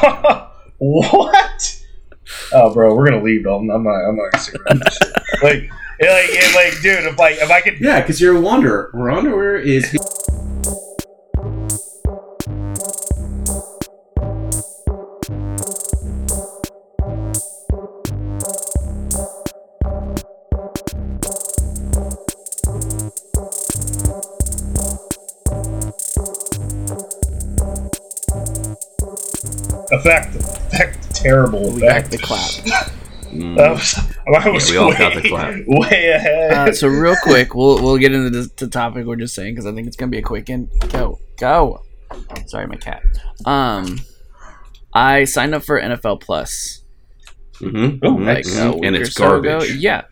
what? Oh, bro, we're gonna leave, Dalton. I'm not. I'm not gonna sit around this shit. Like, like, like, dude, if like, if I could, Yeah, because you're a wanderer. Wanderer is. effect, effect, terrible We got the clap. Mm. That was, I was we all way, got the clap. way ahead. Uh, so real quick, we'll we'll get into the, the topic we're just saying because I think it's gonna be a quick and go go. Sorry, my cat. Um, I signed up for NFL Plus Mm-hmm. Oh, like nice. a and it's so ago. garbage. Yeah,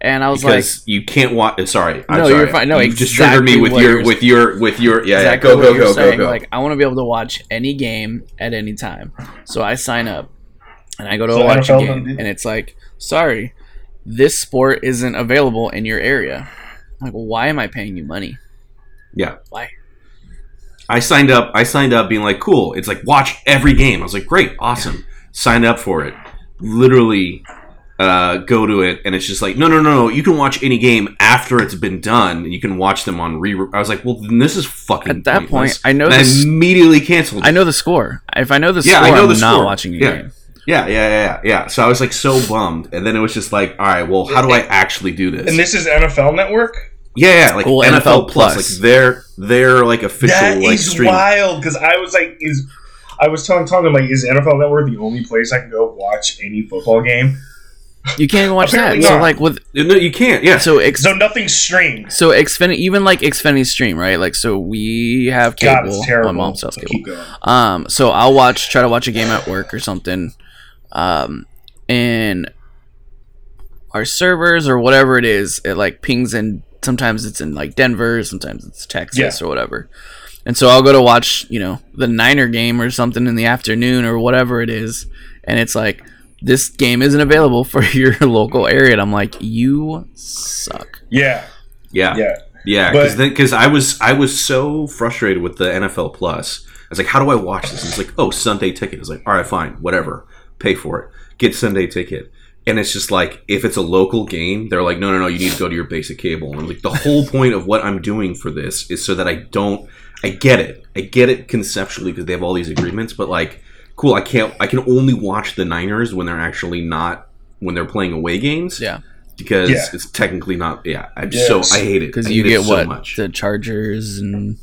and I was because you can't watch. Uh, sorry, I'm No, sorry. you're fine. No, you just triggered me with your with your with your yeah. like, yeah. exactly Go what go you're go saying. go go. Like, I want to be able to watch any game at any time. So I sign up, and I go to So watch a game, don't and it's like, sorry, this sport isn't available in your area. I'm like, well, why am I paying you money? Yeah. Why? I signed up. I signed up being like, cool. It's like watch every game. I was like, great, awesome. Signed up for it. Literally, uh, go to it, and it's just like, no, no, no, no. You can watch any game after it's been done, and you can watch them on re. I was like, well, then this is fucking. At that pointless. point, I know And I this- immediately canceled. I know the score. If I know the Yeah, score, I know I'm the not watching a Yeah. game. Yeah, yeah, yeah, yeah, yeah. So I was like so bummed, and then it was just like, all right, well, how do I actually do this? and this is NFL Network. yeah, yeah, like Well, NFL, NFL Plus, Plus. like their their like official That is like stream. wild because I was like, is I was telling Tom, I'm like, is NFL Network the only place I can go watch any football game? You can't even watch that. Apparently So like with No, you can't. Yeah, so ex- So nothing's streamed. so Xfinity even like Xfinity Stream right? Like so we have cable. it's terrible. My mom sells cable. Um, so I'll watch, try to watch a game at work or something, um, and our servers or whatever it is, it like pings in. Sometimes it's in like Denver, sometimes it's Texas or whatever. And so I'll go to watch, you know, the Niner game or something in the afternoon or whatever it is, and it's like this game isn't available for your local area. And I'm like, you suck. Yeah, yeah, yeah. yeah. But- Because I was I was so frustrated with the NFL Plus. I was like, how do I watch this? And it's like, oh, Sunday ticket. I was like, all right, fine, whatever, pay for it, get Sunday ticket. And it's just like, if it's a local game, they're like, no, no, no, you need to go to your basic cable. And I'm like, the whole point of what I'm doing for this is so that I don't. I get it. I get it conceptually because they have all these agreements, but like, cool. I can't. I can only watch the Niners when they're actually not when they're playing away games. Yeah, because Yeah. it's technically not. Yeah, I'm Yes. so I hate it because you hate it get so what much. the Chargers and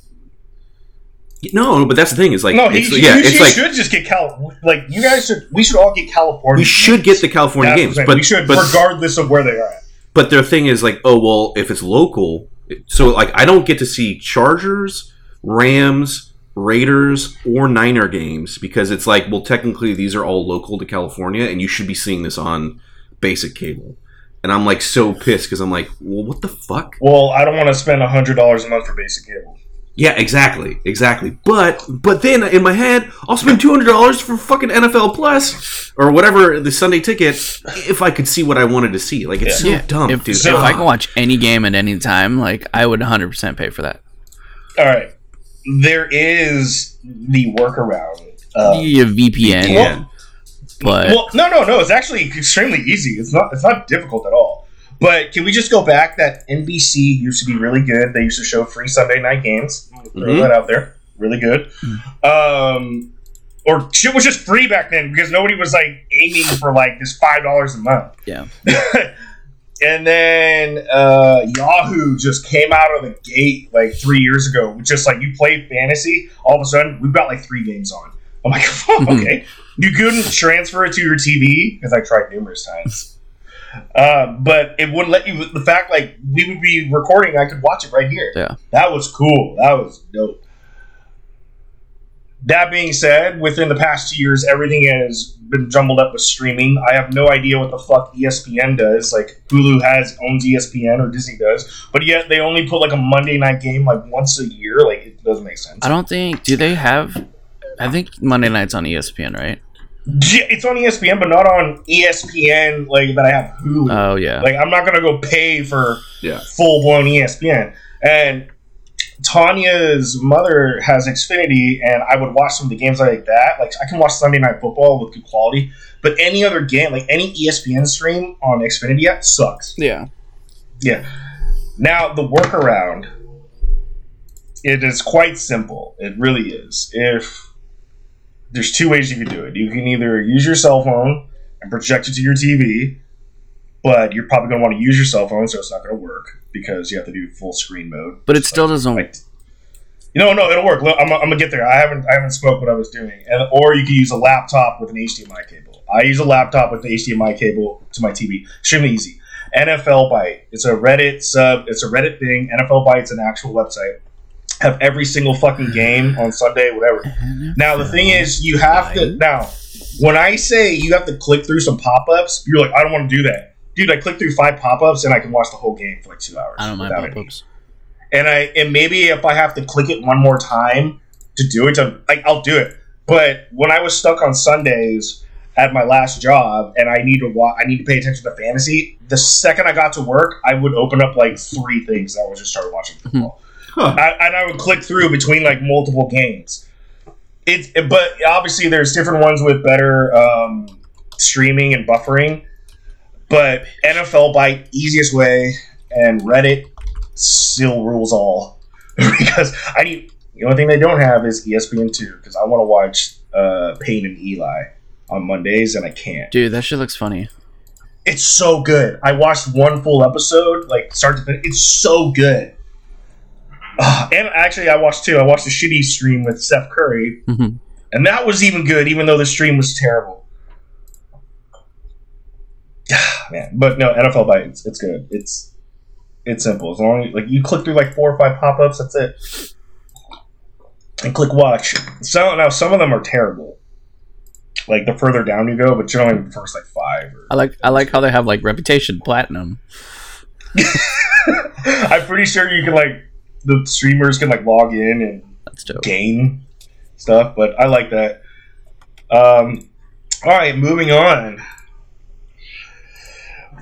No, but that's the thing is like No, he, it's, yeah, you it's like should just get Cal. Like you guys should. We should all get California. we should get the California That's games, what I'm saying. but we should, but regardless of where they are at. but their thing is like, oh well, if it's local, so like I don't get to see Chargers, Rams, Raiders, or Niner games because it's like, well, technically these are all local to California, and you should be seeing this on basic cable. And I'm like so pissed because I'm like, well, what the fuck? Well, I don't want to spend hundred dollars a month for basic cable. Yeah, exactly, exactly. But but then in my head, I'll spend two hundred dollars for fucking NFL Plus or whatever the Sunday ticket if I could see what I wanted to see. Like it's Yeah. so dumb, if, dude. if I can watch any game at any time, like I would 100% pay for that. All right, there is the workaround. Uh, yeah, VPN, Yeah. but well, no, no, no. It's actually extremely easy. It's not. It's not difficult at all. But can we just go back that NBC used to be really good? They used to show free Sunday night games. Throw Mhm. that out there. Really good. Um, or shit was just free back then because nobody was like aiming for like this five dollars a month. yeah, and then uh, Yahoo just came out of the gate like three years ago. Just like you play fantasy, all of a sudden we've got like three games on. I'm like, okay. You couldn't transfer it to your TV because I tried numerous times, uh, but it wouldn't let you. The fact like we would be recording, I could watch it right here. Yeah. that was cool. That was dope. That being said, within the past two years, everything has been jumbled up with streaming. I have no idea what the fuck ESPN does. Like Hulu has owns ESPN or Disney does, but yet they only put like a Monday night game like once a year. Like it doesn't make sense. I don't think. Do they have? I think Monday nights on ESPN, right? Yeah, it's on ESPN, but not on ESPN like that. I have Hulu. Oh yeah, like I'm not gonna go pay for Yeah. full blown ESPN. And Tanya's mother has Xfinity, and I would watch some of the games like that. Like I can watch Sunday Night Football with good quality, but any other game, like any ESPN stream on Xfinity app, sucks. Yeah. Yeah. Now the workaround, it is quite simple. It really is. If there's two ways you can do it, you can either use your cell phone and project it to your TV, but you're probably going to want to use your cell phone, so it's not going to work because you have to do full screen mode. But it still doesn't. Like, you know, no, it'll work. I'm, I'm gonna get there. I haven't, I haven't spoke what I was doing, and or you can use a laptop with an HDMI cable. I use a laptop with the HDMI cable to my TV. Extremely easy. NFL Bite. It's a Reddit sub. It's a Reddit thing. NFL Bite's an actual website. Have every single fucking game on Sunday, whatever. Now the thing is, you have to now. When I say you have to click through some pop-ups, you're like, I don't want to do that, dude. I click through five pop-ups and I can watch the whole game for like two hours. I don't mind without pop-ups. and I and maybe if I have to click it one more time to do it, to like I'll do it. But when I was stuck on Sundays at my last job, and I need to wa- I need to pay attention to fantasy. The second I got to work, I would open up like three things. that I would just start watching football, Huh. I, and I would click through between like multiple games. It's but obviously there's different ones with better um, streaming and buffering. But NFL Bite easiest way, and Reddit still rules all because I need the only thing they don't have is ESPN two because I want to watch uh, Peyton and Eli on Mondays and I can't. Dude, that shit looks funny. It's so good. I watched one full episode, like start to finish. It's so good. Ah, and actually, I watched two. I watched a shitty stream with Steph Curry, Mhm. and that was even good, even though the stream was terrible. Ah, Man, but no, NFL Bite, it's, it's good. It's it's simple. As long as like you click through like four or five pop ups, that's it, and click watch. So now some of them are terrible. Like the further down you go, but generally the first like five. Or, I like I like how they have like reputation platinum. I'm pretty sure you can like the streamers can like log in and That's dope. gain stuff, but I like that. Um, all right, moving on.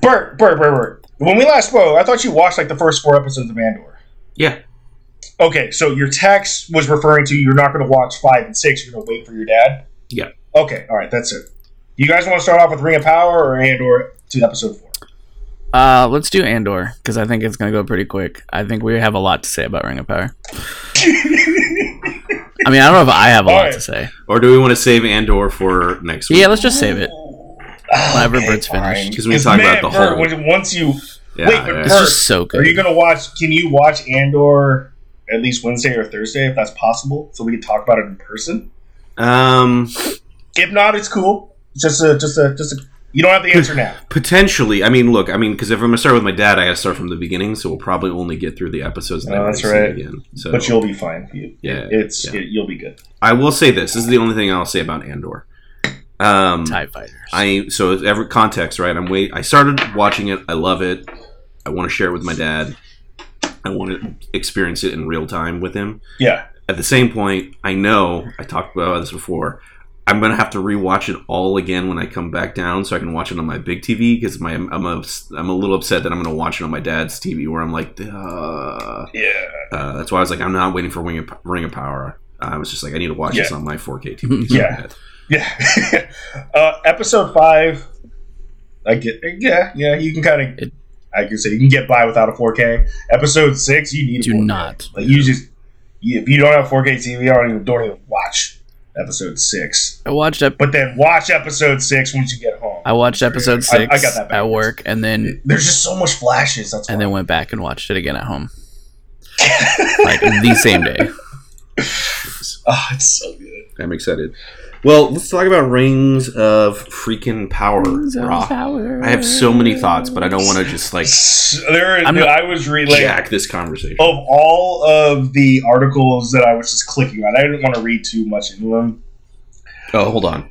Bert, Bert, Bert, Bert. When we last spoke, I thought you watched like the first four episodes of Andor. Yeah. Okay, so your text was referring to you're not going to watch five and six. You're going to wait for your dad. Yeah. Okay, all right, that's it. You guys want to start off with Ring of Power or Andor to episode four? Uh, let's do Andor because I think it's gonna go pretty quick. I think we have a lot to say about Ring of Power. I mean, I don't know if I have a lot Alright. to say. Or do we want to save Andor for next week? Yeah, let's just save it. Whenever Bert's fine. finished. 'Cause we talk about the Bert, whole- when- once you Yeah, Wait, but yeah. It's Bert, just so Are you gonna watch? Can you watch Andor at least Wednesday or Thursday if that's possible, so we can talk about it in person? Um, If not, it's cool. It's just a, just a, just a. You don't have the answer now. potentially. I mean, look. I mean, because if I'm gonna start with my dad, I gotta start from the beginning. So we'll probably only get through the episodes. and Oh, then that's we'll see it right. Again. So, But you'll be fine. You, Yeah, it's yeah. It, you'll be good. I will say this. This is the only thing I'll say about Andor. Um, Tie Fighters. I so it's every context, right? I'm wait. I started watching it. I love it. I want to share it with my dad. I want to experience it in real time with him. Yeah, At the same point, I know I talked about this before. I'm gonna have to rewatch it all again when I come back down, so I can watch it on my big TV. Because my I'm a, I'm a little upset that I'm gonna watch it on my dad's TV, where I'm like, uh, yeah. uh, that's why I was like, I'm not waiting for Ring of, Ring of Power. I was just like, I need to watch this on my 4K TV. Yeah. Yeah. uh, episode five. I get. Yeah, yeah. You can kind of. I can say you can get by without a 4K. Episode six, you need. a Do 4K. not. Like you just. You, if you don't have 4K TV, I don't even don't even watch episode six. I watched ep- But then watch episode six once you get home. I watched episode I- I got that at work, and then There's just so much flashes. That's and why. then went back and watched it again at home, like the same day. oh, it's so good. I'm excited. Well, let's talk about Rings of Freaking Power. Raw. I have so many thoughts, but I don't want to just like There, I'm not- I was reading like, jack this conversation. of all of the articles that I was just clicking on. I didn't want to read too much into them. Oh, hold on.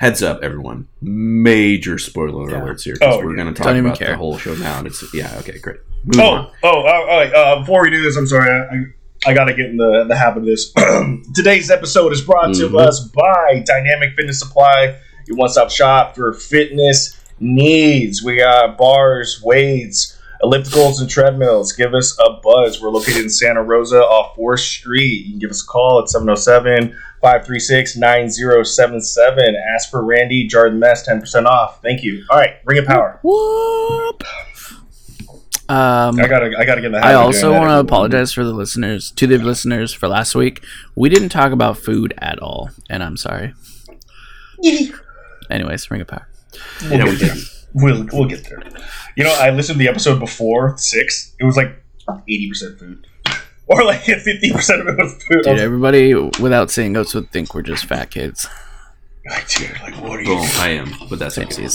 Heads up, everyone! Major spoiler Yeah. alerts here because Oh, we're yeah. going to talk about care. the whole show now. And it's yeah, okay, great. Move Oh, on. oh, oh, oh, uh, before we do this, I'm sorry. I, I, I got to get in the, the habit of this. Today's episode is brought to Mhm. us by Dynamic Fitness Supply, your one stop shop for fitness needs. We got bars, weights, Ellipticals and treadmills, give us a buzz. We're located in Santa Rosa off 4th Street. You can give us a call at 707 536 9077. Ask for Randy, jar the mess, 10% off. Thank you. All right, bring it power. Whoop. Um, I gotta, I gotta get in the I habit of also want to apologize for the listeners, to the listeners for last week. We didn't talk about food at all, and I'm sorry. Anyways, ring it back. We'll Yeah, get we there. We'll, we'll get there. You know, I listened to the episode before six. It was like eighty percent food, or like fifty percent of it was food. Dude, everybody without seeing us would think we're just fat kids. like, dude, like, what are you? Boom, I am, but that's okay.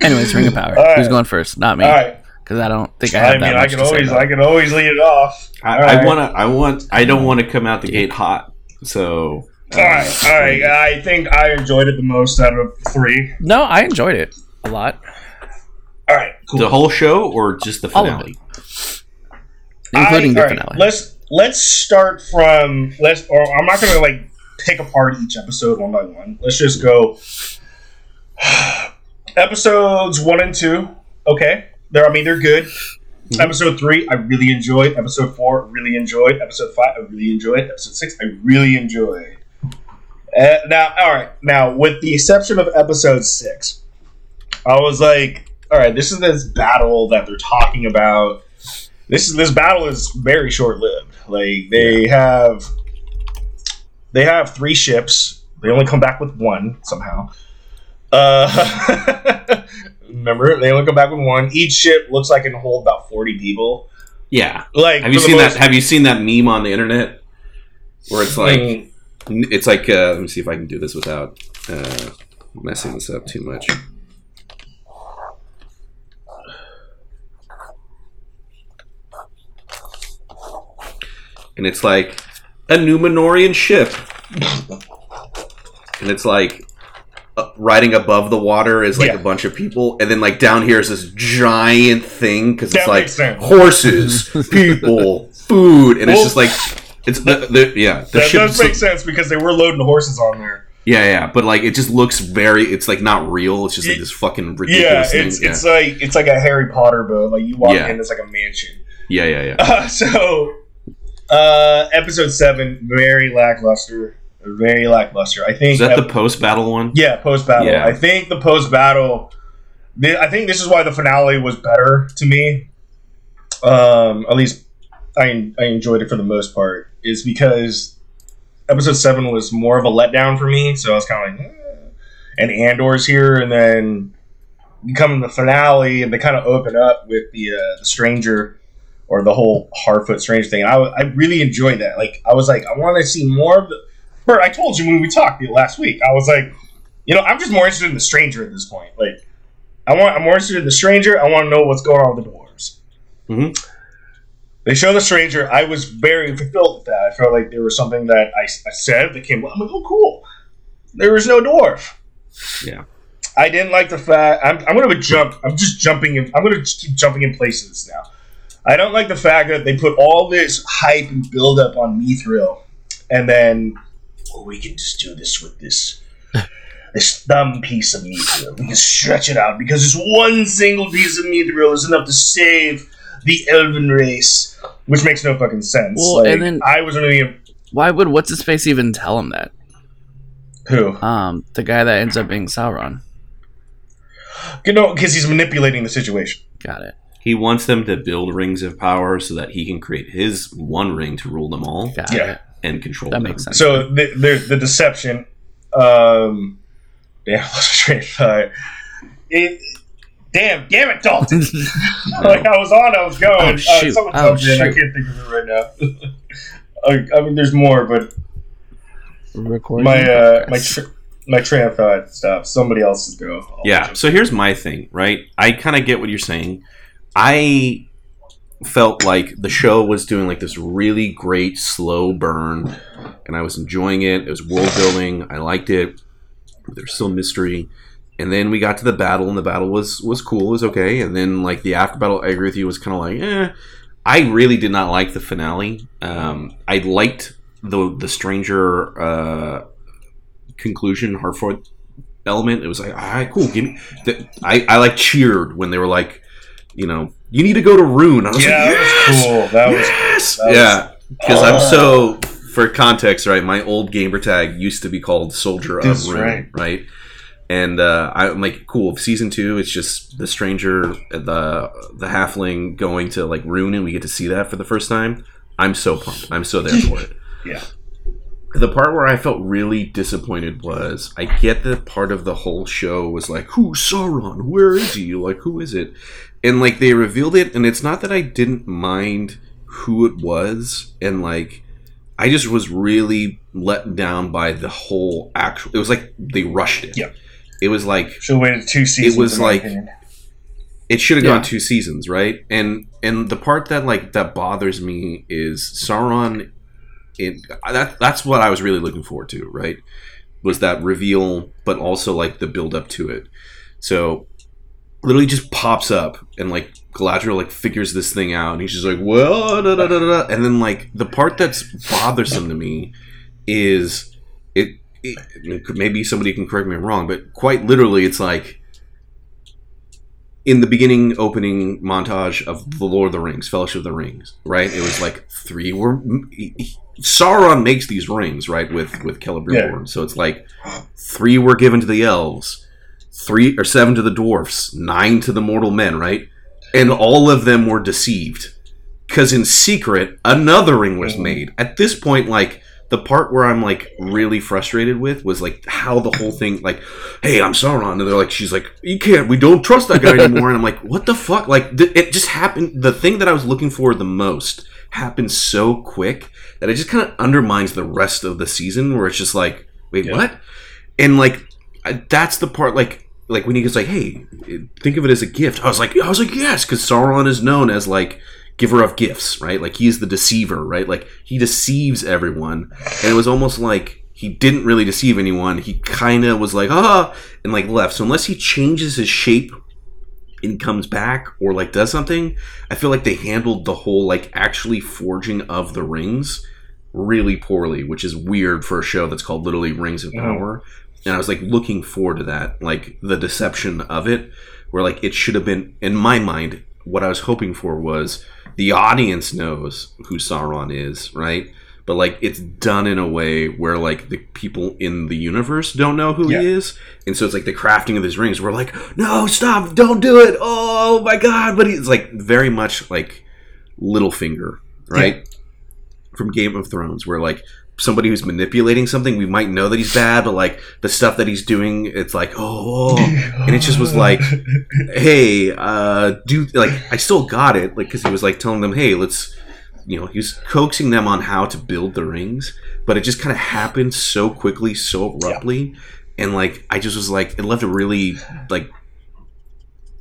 Samesies. Anyways, ring of power. All right. Who's going first? Not me, All right. because I don't think I have I that mean, I much can to always, about I can always lead it off. I, All I want to. I want. I don't want to come out the gate hot. So. uh, All right, all right. I think I enjoyed it the most out of three. No, I enjoyed it a lot, All right, cool. The whole show, or just the All of finale? including I- the all right, finale. Let's let's start from let's. Or I'm not gonna like pick apart each episode one by one. Let's just go. Episodes one and two, okay. They're I mean they're good. Mm-hmm. Episode three, I really enjoyed. Episode four, really enjoyed. Episode five, I really enjoyed. Episode six, I really enjoyed. Uh, now, all right. Now, with the exception of episode six, I was like, all right, this is this battle that they're talking about. This is this battle is very short lived. Like they have, they have three ships. They only come back with one somehow. Uh, remember, they only come back with one. Each ship looks like it can hold about forty people. Yeah. Like, Have you seen most- that? Have you seen that meme on the internet where it's like, Mm, it's like. Uh, let me see if I can do this without uh, messing this up too much. And it's like a Númenórean ship, and it's like riding above the water is like Yeah. a bunch of people, and then like down here is this giant thing because it's like sense. horses, people, food, and it's just like it's the, the yeah the that does make sense because they were loading horses on there. yeah yeah but like it just looks very it's like not real it's just like this fucking ridiculous. Yeah, ridiculous it's thing it's like it's like a Harry Potter boat. Like you walk Yeah. in, it's like a mansion. yeah yeah yeah, yeah. Uh, so, uh, episode seven, very lackluster. Very lackluster. I think is that ep- the post battle one yeah post battle. Yeah. I think the post battle. I think this is why the finale was better to me. Um, at least I I enjoyed it for the most part. Is because episode seven was more of a letdown for me. So I was kind of like, eh. and Andor's here, and then you come in the finale, and they kind of open up with the uh, the stranger or the whole Harfoot Strange thing. I, I really enjoyed that. Like I was like, I want to see more of the. Bert, I told you when we talked last week. I was like, you know, I'm just more interested in the stranger at this point. Like, I want, I'm more interested in the stranger. I want to know what's going on with the dwarves. Mhm. They show the stranger. I was very fulfilled with that. I felt like there was something that I, I said that came. I'm like, oh, cool. There was no dwarf. Yeah. I didn't like the fact. I'm, I'm going to jump. I'm just jumping in. I'm going to keep jumping in places now. I don't like the fact that they put all this hype and build up on Mithril, and then well, we can just do this with this this thumb piece of Mithril. We can stretch it out because this one single piece of Mithril is enough to save the Elven race, which makes no fucking sense. Well, like, and then- I was really Why would what's his face even tell him that? who Um, the guy that ends up being Sauron. you know because he's manipulating the situation. Got it. he wants them to build rings of power so that he can create his one ring to rule them all Got Yeah. it. And control That them. makes sense. So the, there's the deception. Um, damn, I lost my train of thought. It, damn, damn it, Dalton. like I was on, I was going. Oh, uh, shoot. someone Oh, jumped in. I can't think of it right now. I, I mean, there's more, but Recording my uh, my progress. tr- my train of thought stopped. Somebody else's go. I'll Yeah. So here's my thing, right? I kind of get what you're saying. I felt like the show was doing like this really great slow burn, and I was enjoying it. It was world building. I liked it. There's still mystery. And then we got to the battle, and the battle was was cool, It was okay. And then like the after battle, I agree with you, was kind of like, eh. I really did not like the finale. Um, I liked the the stranger uh, conclusion, Harfoot element. It was like, all right, cool. Give me. The, I I like cheered when they were like, you know, you need to go to Rhûn. I was Yeah, like, that yes, was cool. That was yes, that was- yeah. Because Oh. I'm so for context, right? My old gamer tag used to be called Soldier That's of Rhûn, right. right? And uh, I'm like, cool. Season two, it's just the stranger, the the halfling going to like Rhûn, and we get to see that for the first time. I'm so pumped. I'm so there for it. Yeah. The part where I felt really disappointed was I get that part of the whole show was like, who's Sauron? Where is he? Like, who is it? And like they revealed it, and it's not that I didn't mind who it was, and like I just was really let down by the whole actual. It was like they rushed it. Yeah. It was like Should have waited two seasons. It was in like- opinion. it should have Yeah. gone two seasons, right? And and the part that like that bothers me is Sauron. It that that's what I was really looking forward to, right? Was that reveal, but also like the build up to it. So literally just pops up and like Galadriel like figures this thing out, and he's just like, well, da, da, da, da, and then like the part that's bothersome to me is it. it maybe somebody can correct me if I'm wrong, but quite literally, it's like in the beginning opening montage of the Lord of the Rings, Fellowship of the Rings, right? It was like three were Sauron makes these rings, right, with with Celebrimbor. So it's like three were given to the elves, three or seven to the dwarfs, nine to the mortal men, right? And all of them were deceived. Cause in secret, another ring was mm-hmm. made. At this point, like the part where I'm like really frustrated with was like how the whole thing like, hey, I'm Sauron, and they're like, she's like, you can't, we don't trust that guy anymore, and I'm like, what the fuck? Like th- it just happened. The thing that I was looking for the most happened so quick that it just kind of undermines the rest of the season, where it's just like, wait, Yeah. what? And like I- that's the part like. Like when he gets like, "Hey, think of it as a gift," I was like, "I was like, yes," because Sauron is known as like giver of gifts, right? Like he's the deceiver, right? Like he deceives everyone, and it was almost like he didn't really deceive anyone. He kind of was like, ah, and like left. So unless he changes his shape and comes back or like does something, I feel like they handled the whole like actually forging of the rings really poorly, which is weird for a show that's called literally Rings of. Power. And I was like looking forward to that, like the deception of it, where like it should have been in my mind. What I was hoping for was the audience knows who Sauron is, right? But like it's done in a way where like the people in the universe don't know who Yeah. he is, and so it's like the crafting of these rings. We're like, no, stop, don't do it. Oh my god! But he's like very much like Littlefinger, right? From Game of Thrones, where like somebody who's manipulating something, we might know that he's bad, but like the stuff that he's doing, it's like, oh, and it just was like, hey, uh, do like I still got it, like because he was like telling them, hey, let's, you know, he was coaxing them on how to build the rings, but it just kind of happened so quickly, so abruptly, and like I just was like, it left a really like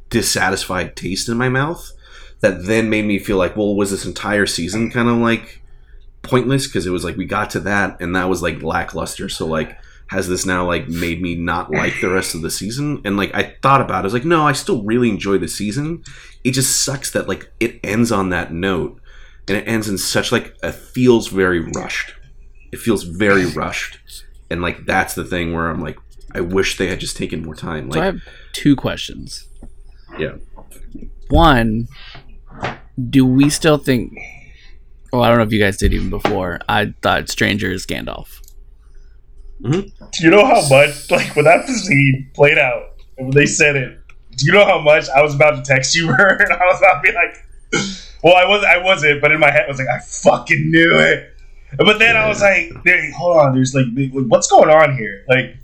dissatisfied taste in my mouth that then made me feel like, well, was this entire season kind of like pointless because it was like we got to that and that was like lackluster. So like, has this now like made me not like the rest of the season? And like I thought about it, I was like, no, I still really enjoy the season. It just sucks that like it ends on that note and it ends in such like it feels very rushed. It feels very rushed, and like that's the thing where I'm like, I wish they had just taken more time. So I Like, have two questions. Yeah. One, do we still think? Well, I don't know if you guys did even before. I thought Stranger is Gandalf. Mm-hmm. Do you know how much, like, when that scene played out, when they said it, do you know how much I was about to text you, Vern? and I was about to be like, well, I was, I wasn't, but in my head, I was like, I fucking knew it. But then I was like, hold on, there's like, like, what's going on here? Like,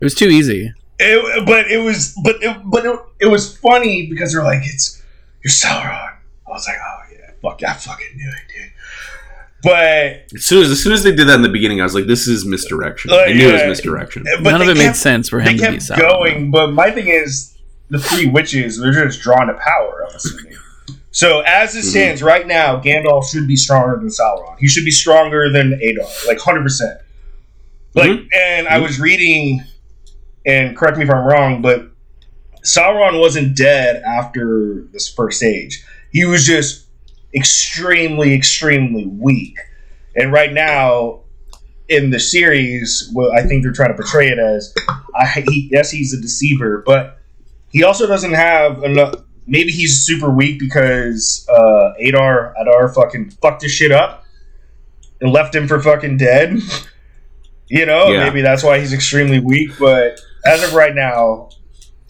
It was too easy. it, but it was, but it, but it, it was funny because they're like, it's, you're Sauron. I was like, oh yeah, fuck, I fucking knew it, dude. But as soon as as soon as they did that in the beginning, I was like, this is misdirection. Uh, I knew it was misdirection. but None of they it made sense for they him to be kept Sauron. going, but my thing is the three witches they're just drawn to power. I'm assuming. So as it stands right now, Gandalf should be stronger than Sauron. He should be stronger than Adar, like hundred percent. Like, Mhm. and I was reading, and correct me if I'm wrong, but Sauron wasn't dead after this first age. He was just extremely, extremely weak. And right now, in the series, well, I think they're trying to portray it as, I, he, yes, he's a deceiver, but he also doesn't have enough. Maybe he's super weak because uh, Adar Adar fucking fucked his shit up and left him for fucking dead. you know, Yeah. maybe that's why he's extremely weak. But as of right now,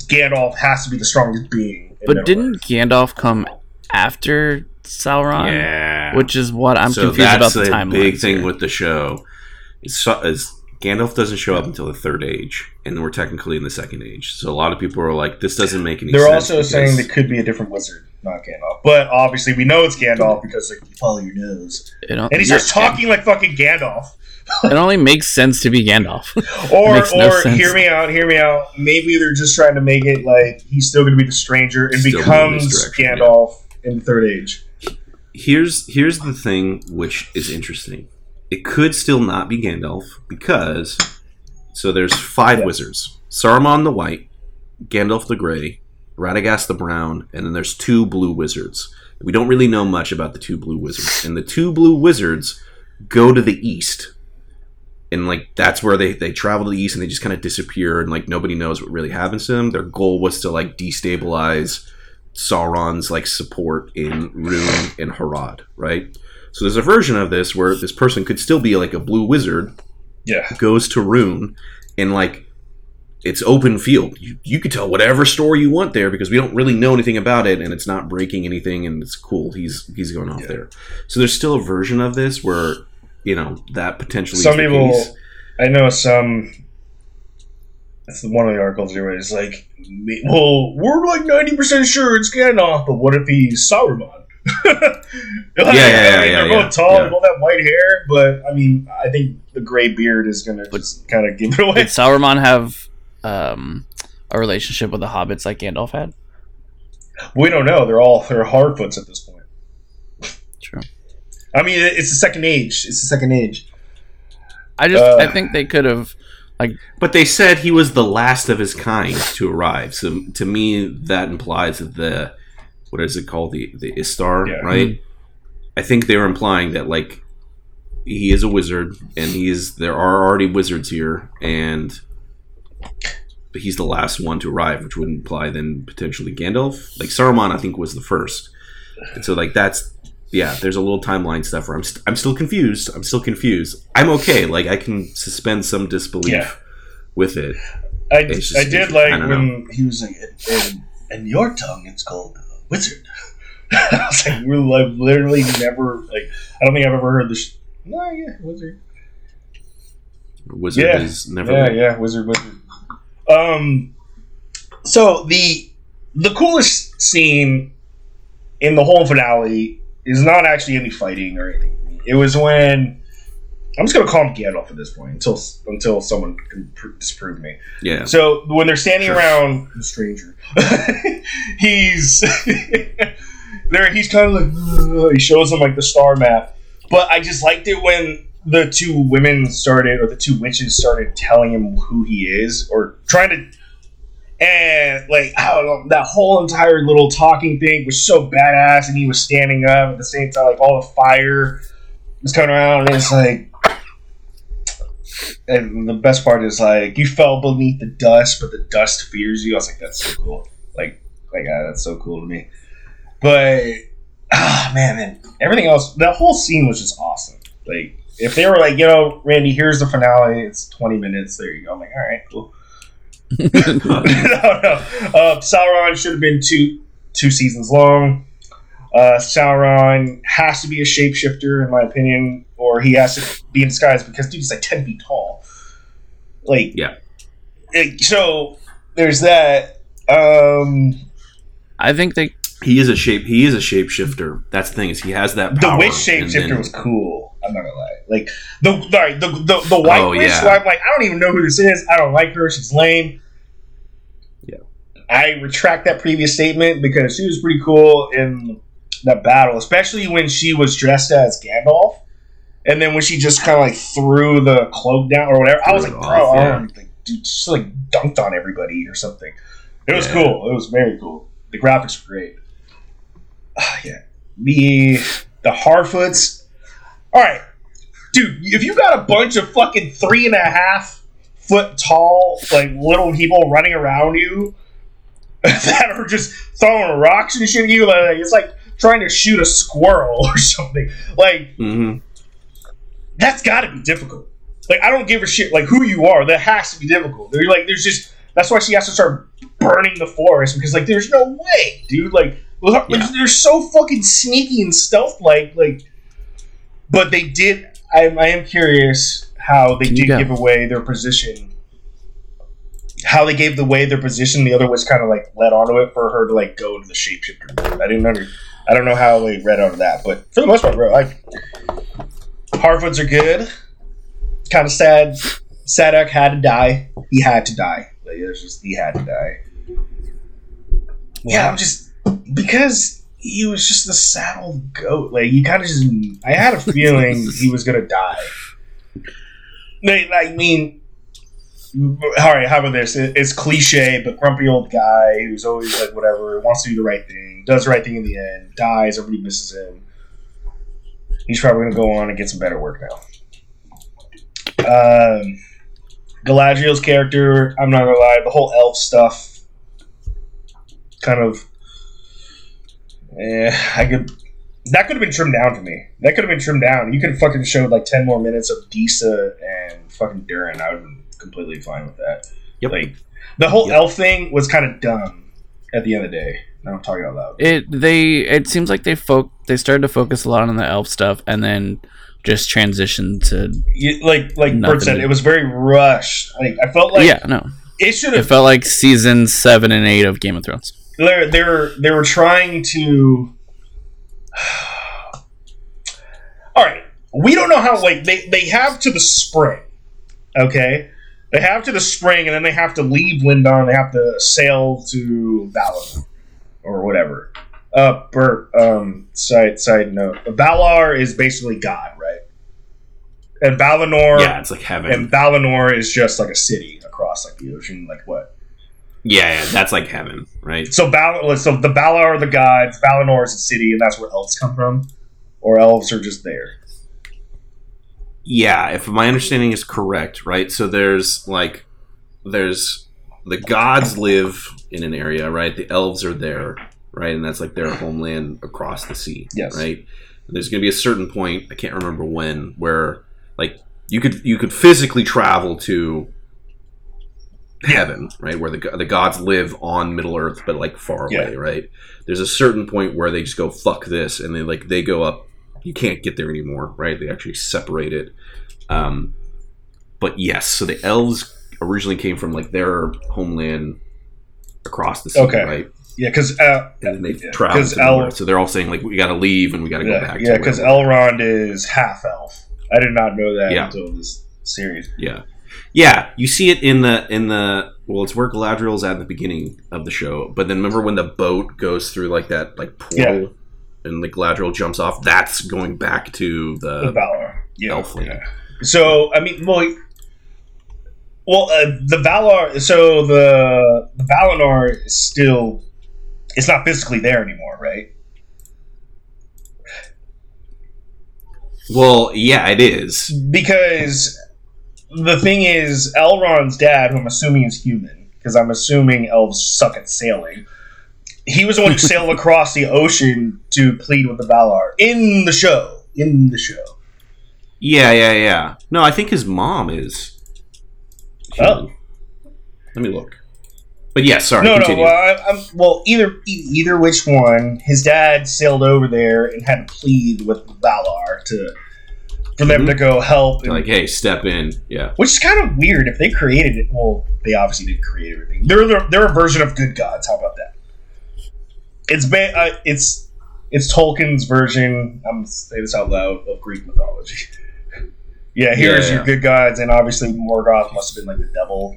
Gandalf has to be the strongest being. But didn't Gandalf come after Sauron? yeah. Which is what I'm so confused about that's the the timeline. big thing with the show. Is, is Gandalf doesn't show up until the third age, and we're technically in the second age. So a lot of people are like, "This doesn't make any sense. They're sense." also saying because- there could be a different wizard, not Gandalf. But obviously, we know it's Gandalf because like, you follow your nose, It, don't- and he starts talking like fucking Gandalf. It only makes sense to be Gandalf. Or, no or sense. hear me out, hear me out. Maybe they're just trying to make it like he's still going to be the stranger and Still becomes this direction, Gandalf in the third age. Here's here's the thing which is interesting. It could still not be Gandalf because so there's five Yeah. wizards: Saruman the White, Gandalf the Gray, Radagast the Brown, and then there's two blue wizards. We don't really know much about the two blue wizards, and the two blue wizards go to the east. And like that's where they, they travel to the east and they just kind of disappear and like nobody knows what really happens to them. Their goal was to like destabilize Sauron's like support in Rhûn and Harad, right? So there's a version of this where this person could still be like a blue wizard, Yeah, goes to Rhûn, and like it's open field. You you could tell whatever story you want there because we don't really know anything about it, and it's not breaking anything, and it's cool. He's he's going off Yeah. there. So there's still a version of this where you know that potentially Some people- case. I know some. That's one of the articles here. It's like, well, we're like ninety percent sure it's Gandalf, but what if he's Sauron? yeah, yeah, yeah, They're yeah, both yeah, tall, yeah. both have white hair, but I mean, I think the gray beard is gonna But- just kind of give it away. Did Sauron have um, a relationship with the hobbits like Gandalf had? We don't know. They're all they're Harfoots at this point. True. I mean, it's the second age. It's the second age. I just Uh, I think they could have But they said he was the last of his kind to arrive. So to me, that implies that the what is it called the the Istar, Yeah. right? Mm-hmm. I think they were implying that like he is a wizard, and he is there are already wizards here, and but he's the last one to arrive, which would imply then potentially Gandalf. Like Saruman, I think was the first, and so like that's yeah. There's a little timeline stuff where I'm st- I'm still confused. I'm still confused. I'm okay. Like I can suspend some disbelief Yeah. with it. I, just I did like I when he was like, in, in your tongue, it's called wizard. I was like, we're like, literally never like. I don't think I've ever heard this. No, yeah, wizard. Wizard Yeah. is never. Yeah, yeah, wizard, wizard. Um, so the the coolest scene in the whole finale is not actually any fighting or anything. It was when I'm just gonna call him Gandalf at this point until until someone can pr- disprove me. Yeah. So when they're standing Sure. around the stranger, he's there. He's kind of like he shows them like the star map. But I just liked it when the two women started, or the two witches started telling him who he is, or trying to. And like I don't know, that whole entire little talking thing was so badass, and he was standing up at the same time, like all the fire was coming around, and it's like and the best part is like you fell beneath the dust, but the dust fears you. I was like, that's so cool. Like, like ah, that's so cool to me. But ah, man, man, everything else, that whole scene was just awesome. Like, if they were like, you know, Randy, here's the finale. It's twenty minutes. There you go. I'm like, all right, cool. No, no. Uh, Sauron should have been two two seasons long. Uh, Sauron has to be a shapeshifter, in my opinion, or he has to be in disguise because dude, he's like ten feet tall. Like, Yeah. eh, So there's that. Um, I think they He is a shape. He is a shapeshifter. That's the thing is he has that Power, the witch and shapeshifter then- was cool. I'm not gonna lie. Like the the the, the white Oh, witch. yeah. I'm like, I don't even know who this is. I don't like her. She's lame. Yeah. I retract that previous statement because she was pretty cool in the battle, especially when she was dressed as Gandalf, and then when she just kind of like threw the cloak down or whatever. I was like, bro, off, yeah. like, dude, she like dunked on everybody or something. It was Yeah. cool. It was very cool. The graphics were great. Ah, yeah, the the Harfoots. All right, dude, if you got a bunch of fucking three and a half foot tall, like little people running around you that are just throwing rocks and shit at you, like it's like trying to shoot a squirrel or something. Like hmm that's got to be difficult. Like I don't give a shit like who you are. That has to be difficult. They're like there's just that's why she has to start burning the forest because like there's no way, dude. Like like, Yeah. they're so fucking sneaky and stealth like like. But they did. I, I am curious how they did give away their position. How they gave away their position, the other was kind of like led onto it for her to like go to the shapeshifter. I didn't under. I don't know how they read out of that, but for the most part, bro, I Harfoots are good. Kind of sad. Sadoc had to die. He had to die. Like, it was just he had to die. Yeah, I'm just because he was just the saddled goat. Like you kind of just. I had a feeling he was gonna die. Like, I mean, all right. How about this? It's cliche, but grumpy old guy who's always like whatever wants to do the right thing, does the right thing in the end, dies. Everybody misses him. He's probably gonna go on and get some better work now. Um, Galadriel's character, I'm not gonna lie, the whole elf stuff, kind of, eh, I could. That could have been trimmed down for me. That could have been trimmed down. You could have fucking showed like ten more minutes of Disa and fucking Durin. I would have been completely fine with that. Yep. Like the whole Yep. elf thing was kind of dumb at the end of the day. Now I'm talking out loud. It they it seems like they folk they started to focus a lot on the elf stuff and then just transitioned to You, like like Bert said, it was very rushed. Like I felt like yeah no it should have. it felt like season seven and eight of Game of Thrones. They're they're they were trying to. All right, we don't know how. Like they they have to the spring, okay. They have to the spring, and then they have to leave Lindon. They have to sail to Valar or whatever. Uh, Bert. Um, side side note: Valar is basically God, right? And Valinor, Yeah, it's like heaven. and Valinor is just like a city across like the ocean. Like what? Yeah, yeah, that's like heaven, right? So Val- uh, so the Valar are the gods, Valinor is a city, and that's where elves come from, or elves are just there. Yeah, if my understanding is correct, right? So there's like there's the gods live in an area, right? The elves are there, right? And that's like their homeland across the sea, Yes. right? And there's going to be a certain point, I can't remember when, where like you could you could physically travel to heaven, right? Where the the gods live on Middle Earth, but like far Yeah. away, right? There's a certain point where they just go fuck this, and they like they go up. You can't get there anymore, right? They actually separate it. Um, but yes, so the elves originally came from like their homeland across the sea, Okay. right? Yeah, because uh, And they Yeah, travel El-. So they're all saying like we got to leave and we got to go back. yeah, because Elrond is half elf. I did not know that Yeah. until this series. Yeah, yeah. You see it in the in the well, it's where Galadriel's at the beginning of the show. But then remember when the boat goes through like that like portal, and like Galadriel jumps off. That's going back to The the Valar, yeah, Elfling. yeah. So I mean, well, well, uh, the Valar. So the the Valinor is still. It's not physically there anymore, right? well, yeah, it is. because the thing is, Elrond's dad, who I'm assuming is human, because I'm assuming elves suck at sailing. He was the one who sailed across the ocean to plead with the Valar in the show. In the show. Yeah, yeah, yeah. No, I think his mom is. Oh. human. Let me look. But yeah, sorry. no, continue. no. Well, well, either either which one. His dad sailed over there and had to plead with the Valar to for them Mhm. to go help. And, like, hey, step in. Yeah. which is kind of weird if they created it. Well, they obviously didn't create everything. They're they're, they're a version of good gods. How about that? It's ba- uh, it's it's Tolkien's version. I'm gonna say this out loud of Greek mythology. yeah, here's Yeah, your good gods, and obviously Morgoth must have been like the devil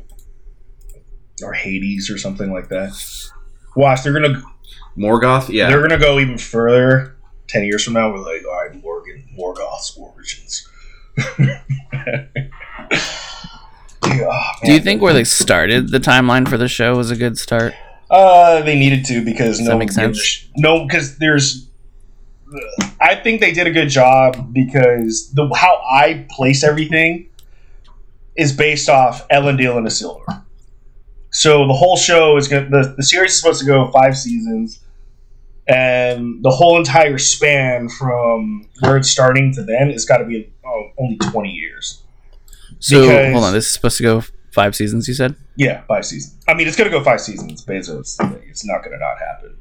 or Hades or something like that. Watch, they're gonna Morgoth. Yeah. they're gonna go even further. Ten years from now, we're like, all right, Morgan, Morgoth's origins. Yeah, Do you think where they started the timeline for the show was a good start? Uh, they needed to because Does no that make sense? sh- no, because there's. I think they did a good job because the how I place everything is based off Elendil and Isildur. So the whole show is going the, the series is supposed to go five seasons, and the whole entire span from where it's starting to then is got to be oh, only twenty years. So Because- hold on, this is supposed to go five seasons. You said. Yeah, five seasons. I mean, it's going to go five seasons. Basically, it's, it's not going to not happen.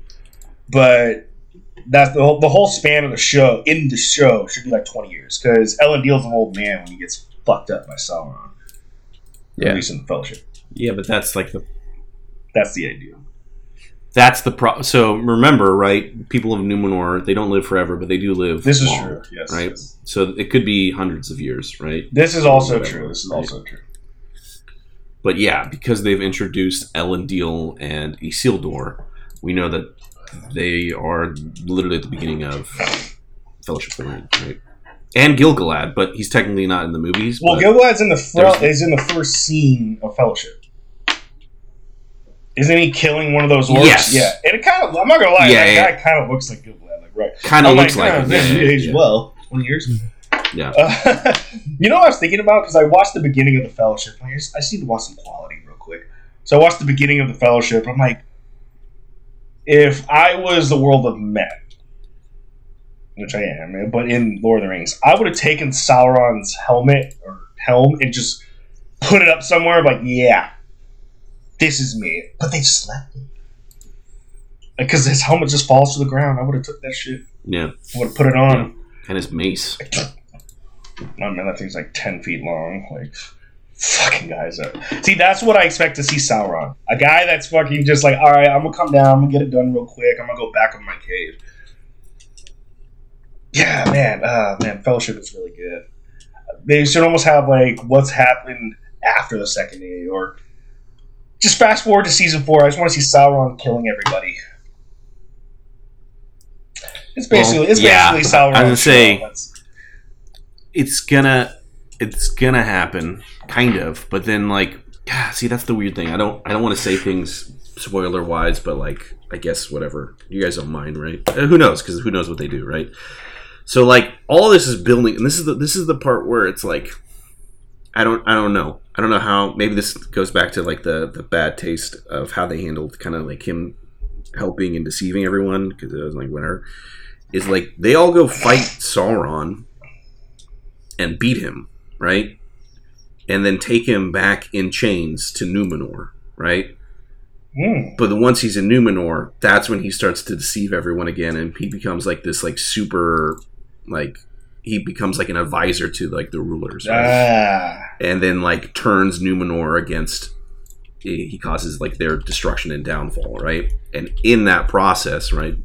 But that's the whole, the whole span of the show. In the show, should be like twenty years because Elendil's an old man when he gets fucked up by Sauron. Yeah. At least in the Fellowship. Yeah, but that's like the That's the idea. That's the problem. So remember, right? People of Numenor, they don't live forever, but they do live. This is long, true. Yes. right? yes. So it could be hundreds of years, right? This is also Whatever, true. This is right. also true. But yeah, because they've introduced Elendil and Isildur, we know that they are literally at the beginning of Fellowship of the Ring, right? And Gilgalad, but he's technically not in the movies. Well, Gilgalad's in the front. Is in the first scene of Fellowship. Isn't he killing one of those orcs? Yes. Yeah, and it kind of. I'm not gonna lie. Yeah, that yeah. guy kind of looks like Gilgalad. Like right. kind of looks like, oh, it. man, Yeah, he yeah, yeah. well. Twenty years. Yeah. Uh, you know what I was thinking about? Because I watched the beginning of the Fellowship. Like, I just, I just need to watch some quality real quick. So I watched the beginning of the Fellowship. I'm like, if I was the world of men, which I am, but in Lord of the Rings, I would have taken Sauron's helmet or helm and just put it up somewhere. Like, yeah, this is me. But they just left it because his helmet just falls to the ground. I would have took that shit. Yeah, I would have put it on. and his mace. Oh man, that thing's like ten feet long. Like, fucking guys up. See, that's what I expect to see Sauron. A guy that's fucking just like, all right, I'm gonna come down, I'm gonna get it done real quick. I'm gonna go back in my cave. Yeah, man, uh, man, Fellowship is really good. They should almost have like what's happened after the second A, or just fast forward to season four. I just want to see Sauron killing everybody. It's basically Well, it's yeah, basically Sauron. I was gonna say- That's- It's gonna, it's gonna happen, kind of. But then, like, ah, see, that's the weird thing. I don't, I don't want to say things spoiler wise, but like, I guess whatever. You guys don't mind, right? Uh, who knows? Because who knows what they do, right? So like, all this is building, and this is the this is the part where it's like, I don't, I don't know. I don't know how. Maybe this goes back to like the the bad taste of how they handled kind of like him helping and deceiving everyone because it was like whatever. Is like they all go fight Sauron and beat him, right? And then take him back in chains to Numenor, right? Hmm. But the once he's in Numenor, that's when he starts to deceive everyone again, and he becomes like this, like super, like he becomes like an advisor to like the rulers, right? Ah. and then like turns Numenor against. He causes like their destruction and downfall, right? And in that process, right,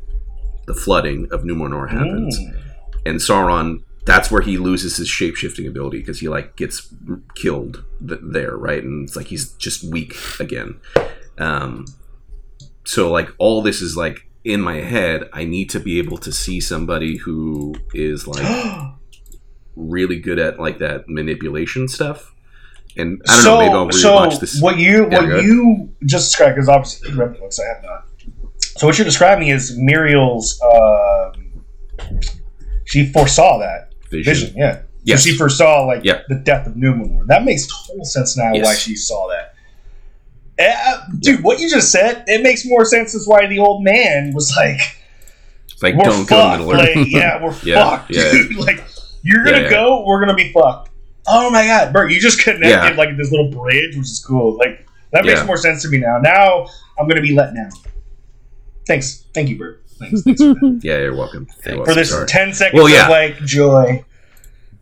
the flooding of Numenor happens Mm. and Sauron that's where he loses his shape shifting ability because he like gets killed th- there right and it's like he's just weak again um so like all this is like in my head i need to be able to see somebody who is like really good at like that manipulation stuff and i don't know maybe i'll so rewatch this what you yeah, what you just described because obviously you read the books, I have not. So what you're describing is Míriel's. Um, she foresaw that vision, vision. Yeah. yes So she foresaw like Yeah. the death of Numenor. That makes total sense now Yes. why she saw that. Uh, dude, what you just said, it makes more sense as why the old man was like, it's like "We're don't go fucked." middle earth Like, yeah, we're Yeah, fucked, yeah. dude. Like, you're gonna Yeah, go, we're gonna be fucked. Oh my god, Bert, you just connected like this little bridge, which is cool. Like that makes more sense to me now. Now I'm gonna be let down. Thanks, thank you, Bert. Thanks, thanks for, that. yeah you're welcome, You're for welcome. this Sorry. ten seconds Well, of like joy.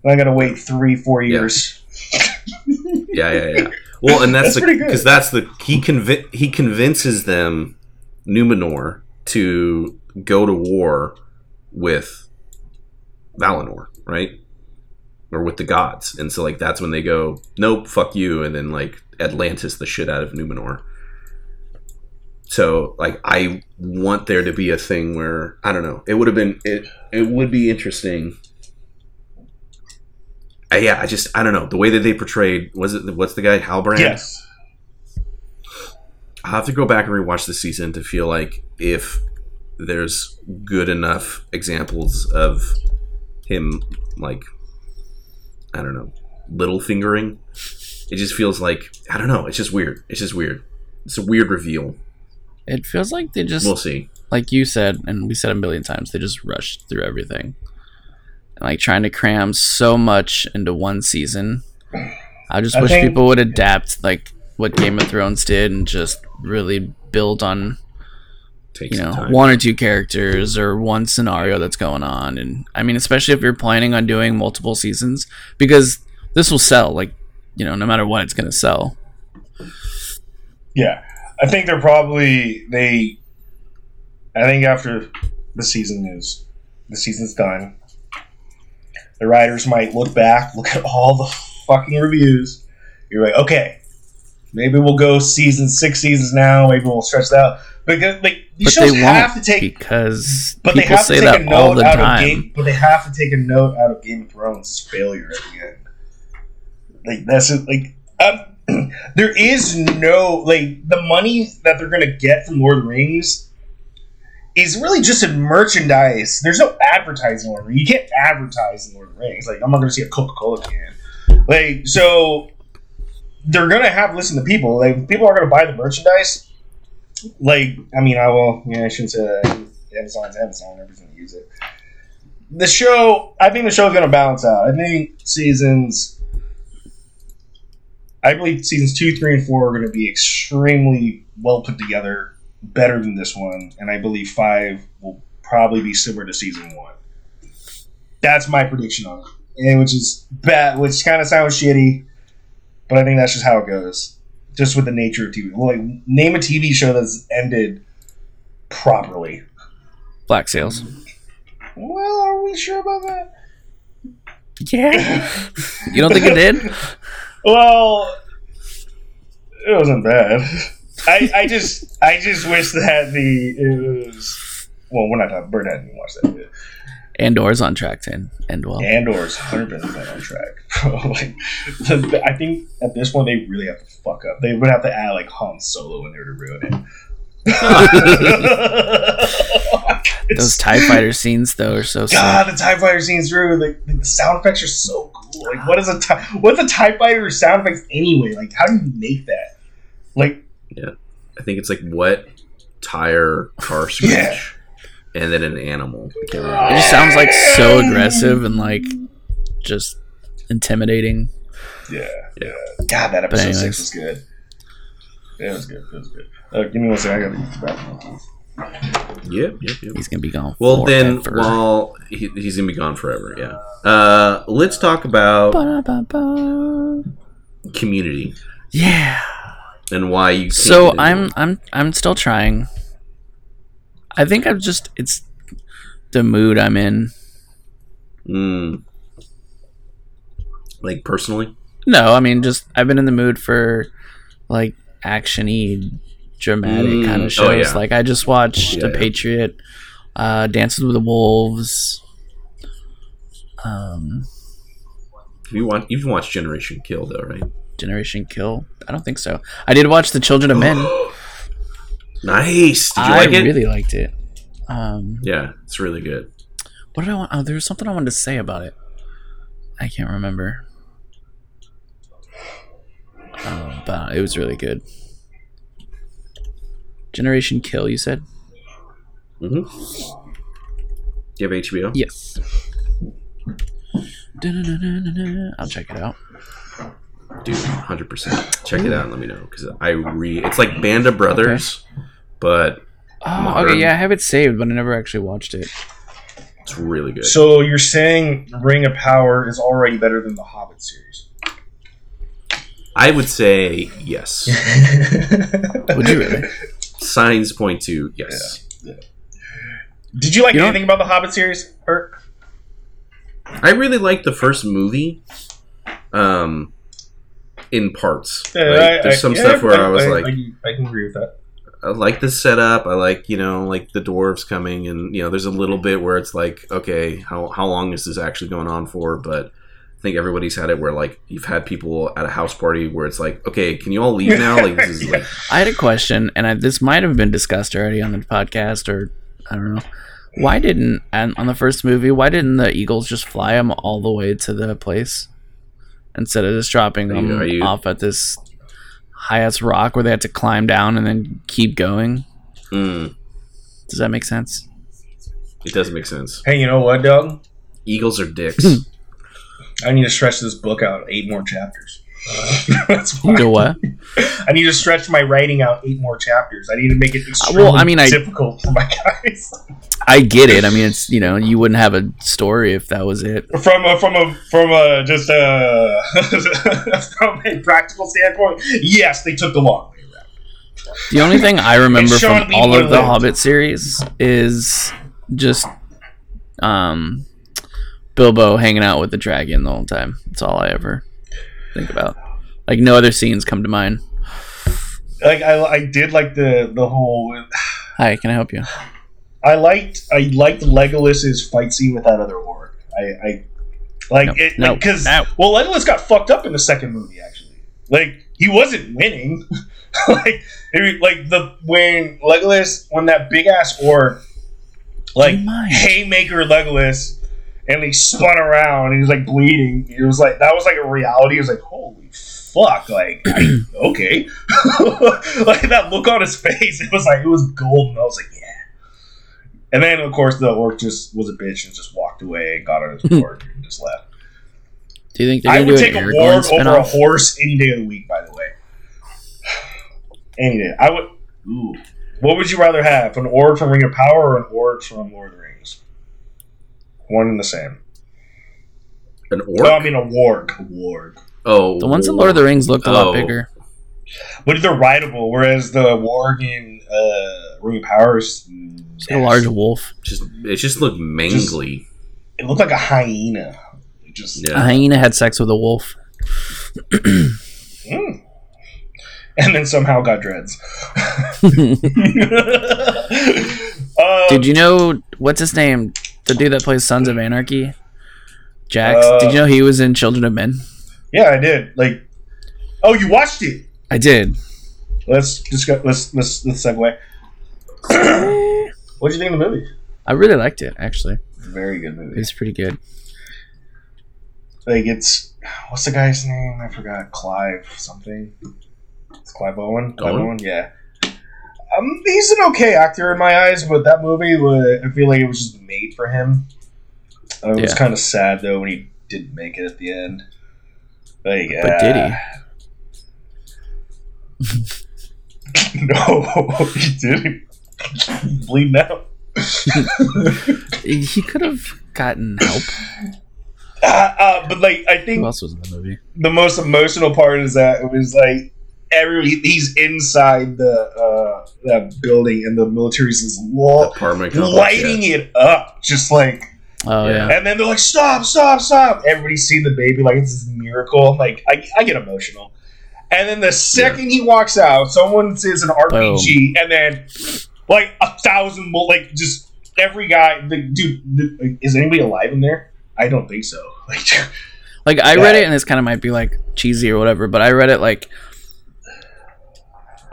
I gotta wait three, four years. Yeah, yeah, yeah. Well, and that's, because that's the he convi- he convinces them Numenor to go to war with Valinor, right? Or with the gods, and so like that's when they go, nope, fuck you, and then like Atlantis the shit out of Numenor. So like I want there to be a thing where I don't know. It would have been it. It would be interesting uh, yeah, I just I don't know the way that they portrayed was it what's the guy Halbrand? Yes. I'll have to go back and rewatch the season to feel like if there's good enough examples of him like I don't know, little fingering. It just feels like I don't know. It's just weird. It's just weird. It's a weird reveal. It feels like they just We'll see. like you said, and we said a million times, they just rushed through everything. And like trying to cram so much into one season. I just I wish think- people would adapt like what Game of Thrones did and just really build on, Takes you know, time. one or two characters or one scenario that's going on. And I mean, especially if you're planning on doing multiple seasons, because this will sell, like, you know, no matter what, it's going to sell. Yeah, I think they're probably they. I think after the season is the season's done, the writers might look back, look at all the fucking reviews. You're like, okay, maybe we'll go season six seasons now. Maybe we'll stretch it out because like these But shows have to take. because But they have to say take a that all note the out of time. Game. But they have to take a note out of Game of Thrones' failure at the end. Like that's it, like um, there is no like the money that they're gonna get from Lord of the Rings is really just in merchandise. There's no advertising of Rings. You can't advertise in Lord of the Rings. Like I'm not gonna see a Coca Cola can. Like so, they're gonna have listen to people. Like people are gonna buy the merchandise. Like I mean, I will. Yeah, I shouldn't say that. Amazon's Amazon. Everybody's gonna use it. The show. I think the show's gonna balance out. I think seasons. I believe seasons two, three, and four are going to be extremely well put together, better than this one, and I believe five will probably be similar to season one. That's my prediction on it, and which is bad, which kind of sounds shitty, but I think that's just how it goes, just with the nature of TV. Like, name a TV show that's ended properly. Black Sails. Well, are we sure about that? Yeah. you don't think it did? Well, it wasn't bad. I, I just I just wish that the it was well we're not talking hadn't even watched that. Andor's on track to end, end well. Andor's hundred percent on track. like the- I think at this point they really have to fuck up. They would have to add like Han Solo in there to ruin it. Those TIE fighter scenes, though, are so sick. God, the Tie Fighter scenes through the, the sound effects are so cool. Like, what is a tie, what's a Tie Fighter sound effects anyway? Like, how do you make that? Like, yeah. I think it's like wet tire car screech, Yeah. And then an animal. It just sounds like so aggressive and like just intimidating. yeah, Yeah. God, that episode anyways. six was good. It was good. It was good. Uh, give me one second. I gotta use the bathroom. Yep, yep, yep. He's gonna be gone. Well, then, well, he, he's gonna be gone forever, yeah. Uh, let's talk about Ba-da-ba-ba. community yeah. and why you. So I'm. I'm I'm still trying. I think I'm just it's the mood I'm in. Mm. like personally. No, I mean just I've been in the mood for like actiony, dramatic Mm, kind oh, of shows. yeah. Like I just watched Yeah, The yeah. Patriot, uh, Dances with the Wolves. Um, you watched? You've watched Generation Kill, though, right? Generation Kill. I don't think so. I did watch The Children of Men. Nice. Did you I like it? really liked it. Um, Yeah, it's really good. what did I want? Oh, there was something I wanted to say about it. I can't remember. Um, but it was really good. Generation Kill, you said? Mm-hmm. You have HBO? Yes. I'll check it out. Dude, hundred percent. Check it out and let me know because I re. It's like Band of Brothers, but Oh, Modern. okay, yeah, I have it saved, but I never actually watched it. it's really good. So you're saying Ring of Power is already better than the Hobbit series? I would say yes. Would you really? Signs point to yes. Did you like You know- anything about the Hobbit series? Or I really liked the first movie. Um, in parts. Like, there's some stuff where I, was like, I, can agree with that. I like the setup. I like you know like the dwarves coming, and you know there's a little bit where it's like, okay, how how long is this actually going on for? But I think everybody's had it where like you've had people at a house party where it's like, okay, can you all leave now? Like this is like I had a question, and I, this might have been discussed already on the podcast or I don't know. Why didn't and on the first movie? Why didn't the Eagles just fly them all the way to the place instead of just dropping them Are you- off at this high ass rock where they had to climb down and then keep going? Mm, Does that make sense? it does make sense. Hey, you know what, Doug? Eagles are dicks. I need to stretch this book out eight more chapters. That's why. Know what? I need to stretch my writing out eight more chapters. I need to make it extremely I mean, I- difficult for my guys. I get it. I mean, it's you know you wouldn't have a story if that was it. From a, from a from a just a from a practical standpoint, yes, they took the long way around. The only thing I remember from all of the. Hobbit series is just um Bilbo hanging out with the dragon the whole time. That's all I ever think about. Like no other scenes come to mind. Like I, I did like the the whole. Hi, can I help you? I liked I liked Legolas's fight scene with that other orc. I, I like No, it no, because no. well Legolas got fucked up in the second movie actually. Like he wasn't winning. like it, like the when Legolas when that big ass orc like haymaker Legolas and he spun around and he was like bleeding. It was like that was like a reality. It was like holy fuck, like okay, like that look on his face. It was like it was golden. I was like yeah. And then of course the orc just was a bitch and just walked away and got on his board and just left. Do you think I would take a warg over a horse any day of the week. By the way, any day. I would. Ooh. What would you rather have, an orc from Ring of Power or an orc from Lord of the Rings? One and the same. An orc? No, I mean a warg. A warg. Oh, The ones in Lord of the Rings looked a lot Oh. bigger. But they're rideable, whereas the warg in uh, Ring of Power is It's like a large wolf. Just it just looked mangly. It looked like a hyena. It just A hyena had sex with a wolf. Mm. and then somehow got dreads. uh, Did you know what's his name? The dude that plays Sons of Anarchy, Jax. Uh, did you know he was in Children of Men? Yeah, I did. Like, oh, you watched it. I did. Let's just go. Let's let's let's segue. what do you think of the movie? I really liked it. Actually, Very good movie. It's pretty good. Like it's what's the guy's name? I forgot. Clive something. It's Clive Owen. Clive Owen? Owen. Yeah. Um, he's an okay actor in my eyes, but that movie, wa- I feel like it was just made for him. Uh, it was Yeah. kind of sad though when he didn't make it at the end. Like, But did he? no, he didn't. Bleeding out. He could have gotten help. Uh, uh, but like, I think Who else was in the movie? the most emotional part is that it was like every he's inside the uh that building and the military's just lo- Apartment complex, lighting yeah. it up just like Oh Yeah. yeah. and then they're like stop stop stop. Everybody's seen the baby like it's this miracle like I, I get emotional. And then the second he walks out someone says an RPG and then like a thousand like just every guy the dude the, like, is anybody alive in there? I don't think so. Like Like I read it, and this kind of might be like cheesy or whatever, but I read it like,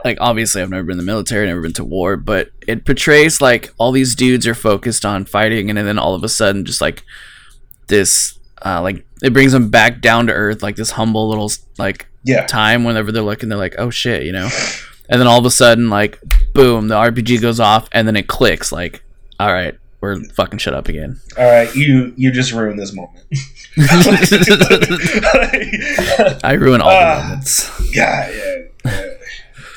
like obviously I've never been in the military, never been to war, but it portrays like all these dudes are focused on fighting, and then all of a sudden, just like this, uh, like it brings them back down to earth, like this humble little like yeah time whenever they're looking, they're like, oh shit, you know, and then all of a sudden, like boom, the RPG goes off, and then it clicks, like, all right, we're fucking shut up again. All right, you you just ruined this moment. I ruin all Ah. the moments. yeah, yeah, yeah.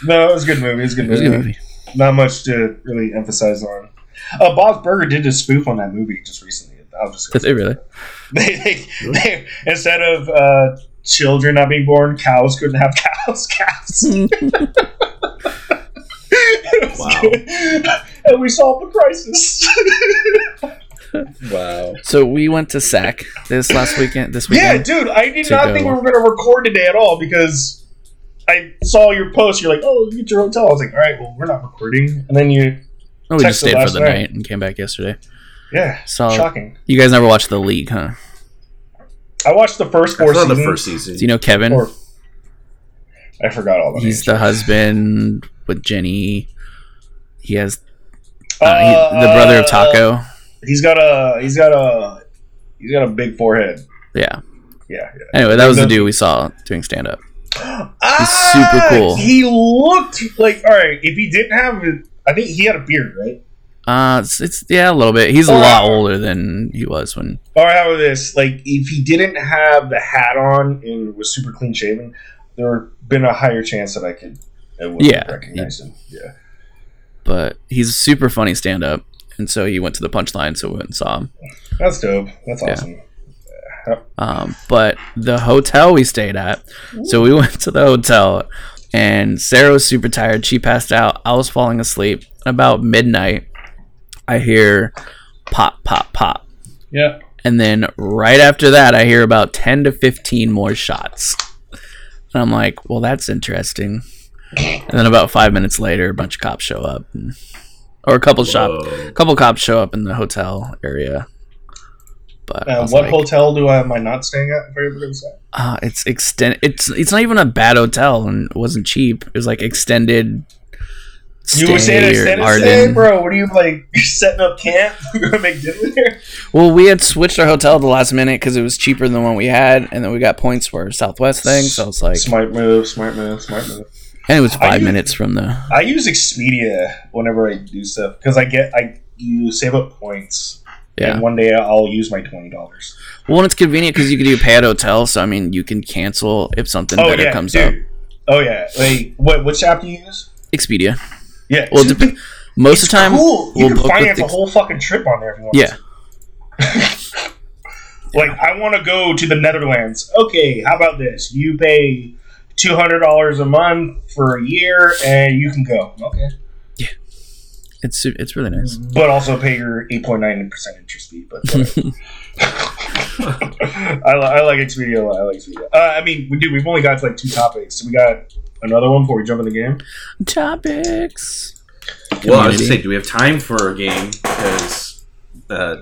No, it was a good movie. It was a good It was a movie. good movie. Not much to really emphasize on. Uh, Bob's Burger did a spoof on that movie just recently. I'll just Did they really? they, they, they, instead of uh, children not being born, cows couldn't have cows. Cows. Wow. good. and we solved the crisis. Wow. So we went to SAC this last weekend. This weekend. Yeah, dude, I did not go. think we were going to record today at all because I saw your post. You're like, oh, you get your hotel. I was like, all right, well, we're not recording. And then you, No, we just stayed for the night. night and came back yesterday. yeah, So shocking. you guys never watched the league, huh? I watched the first four saw seasons. the first season. Do you know Kevin? Or, I forgot all the He's names. the husband with Jenny. He has Uh, he, the brother of Uh, Taco. He's got a he's got a he's got a big forehead. Yeah. Yeah, yeah. Anyway, that was the dude we saw doing stand up. Ah, super cool. He looked like all right. If he didn't have, it, I think he had a beard, right? Uh, it's, it's yeah, a little bit. He's a lot older than he was when. Or how about this? Like, if he didn't have the hat on and was super clean shaven, there would have been a higher chance that I could, I would Yeah. recognize him. Yeah. But he's a super funny stand up, and so he went to the punchline, so we went and saw him. That's dope. That's Yeah. Um, but the hotel we stayed at, so we went to the hotel, and Sarah was super tired. She passed out. I was falling asleep. About midnight, I hear pop, pop, pop. Yeah. And then right after that, I hear about 10 to 15 more shots. And I'm like, well, that's interesting. And then about five minutes later, a bunch of cops show up. And, or a couple shop, a couple cops show up in the hotel area. But Uh, what like, hotel do I am I not staying at? If I ever go to say? uh, it's extend. It's it's not even a bad hotel, and it wasn't cheap. It was like extended. You were saying extended stay, bro? What are you like setting up camp? We're gonna make dinner there. Well, we had switched our hotel at the last minute because it was cheaper than the one we had, and then we got points for Southwest thing. So it's like, smart move, smart move, smart move. and it was five use- minutes from the. I use Expedia whenever I do stuff because I get I you save up points. Yeah. And one day I'll use my twenty dollars. Well, and it's convenient because you can do pay at hotel. So I mean, you can cancel if something Oh better yeah, comes up. dude. Oh yeah. Wait, what which app do you use? Expedia. Yeah. Well, dude, dep- most of the time, cool. You we'll can finance a whole fucking trip on there if you want. yeah. Like I want to go to the Netherlands. Okay, how about this? You pay two hundred dollars a month for a year, and you can go. Okay. It's it's really nice. but also pay your 8.9 percent interest fee. But. I, I like Expedia. a lot. I like Expedia. Uh, I mean, we do. We've only got like two topics. So we got another one before we jump in the game. Topics. Well, I was Community. just saying, do we have time for a game? Because uh,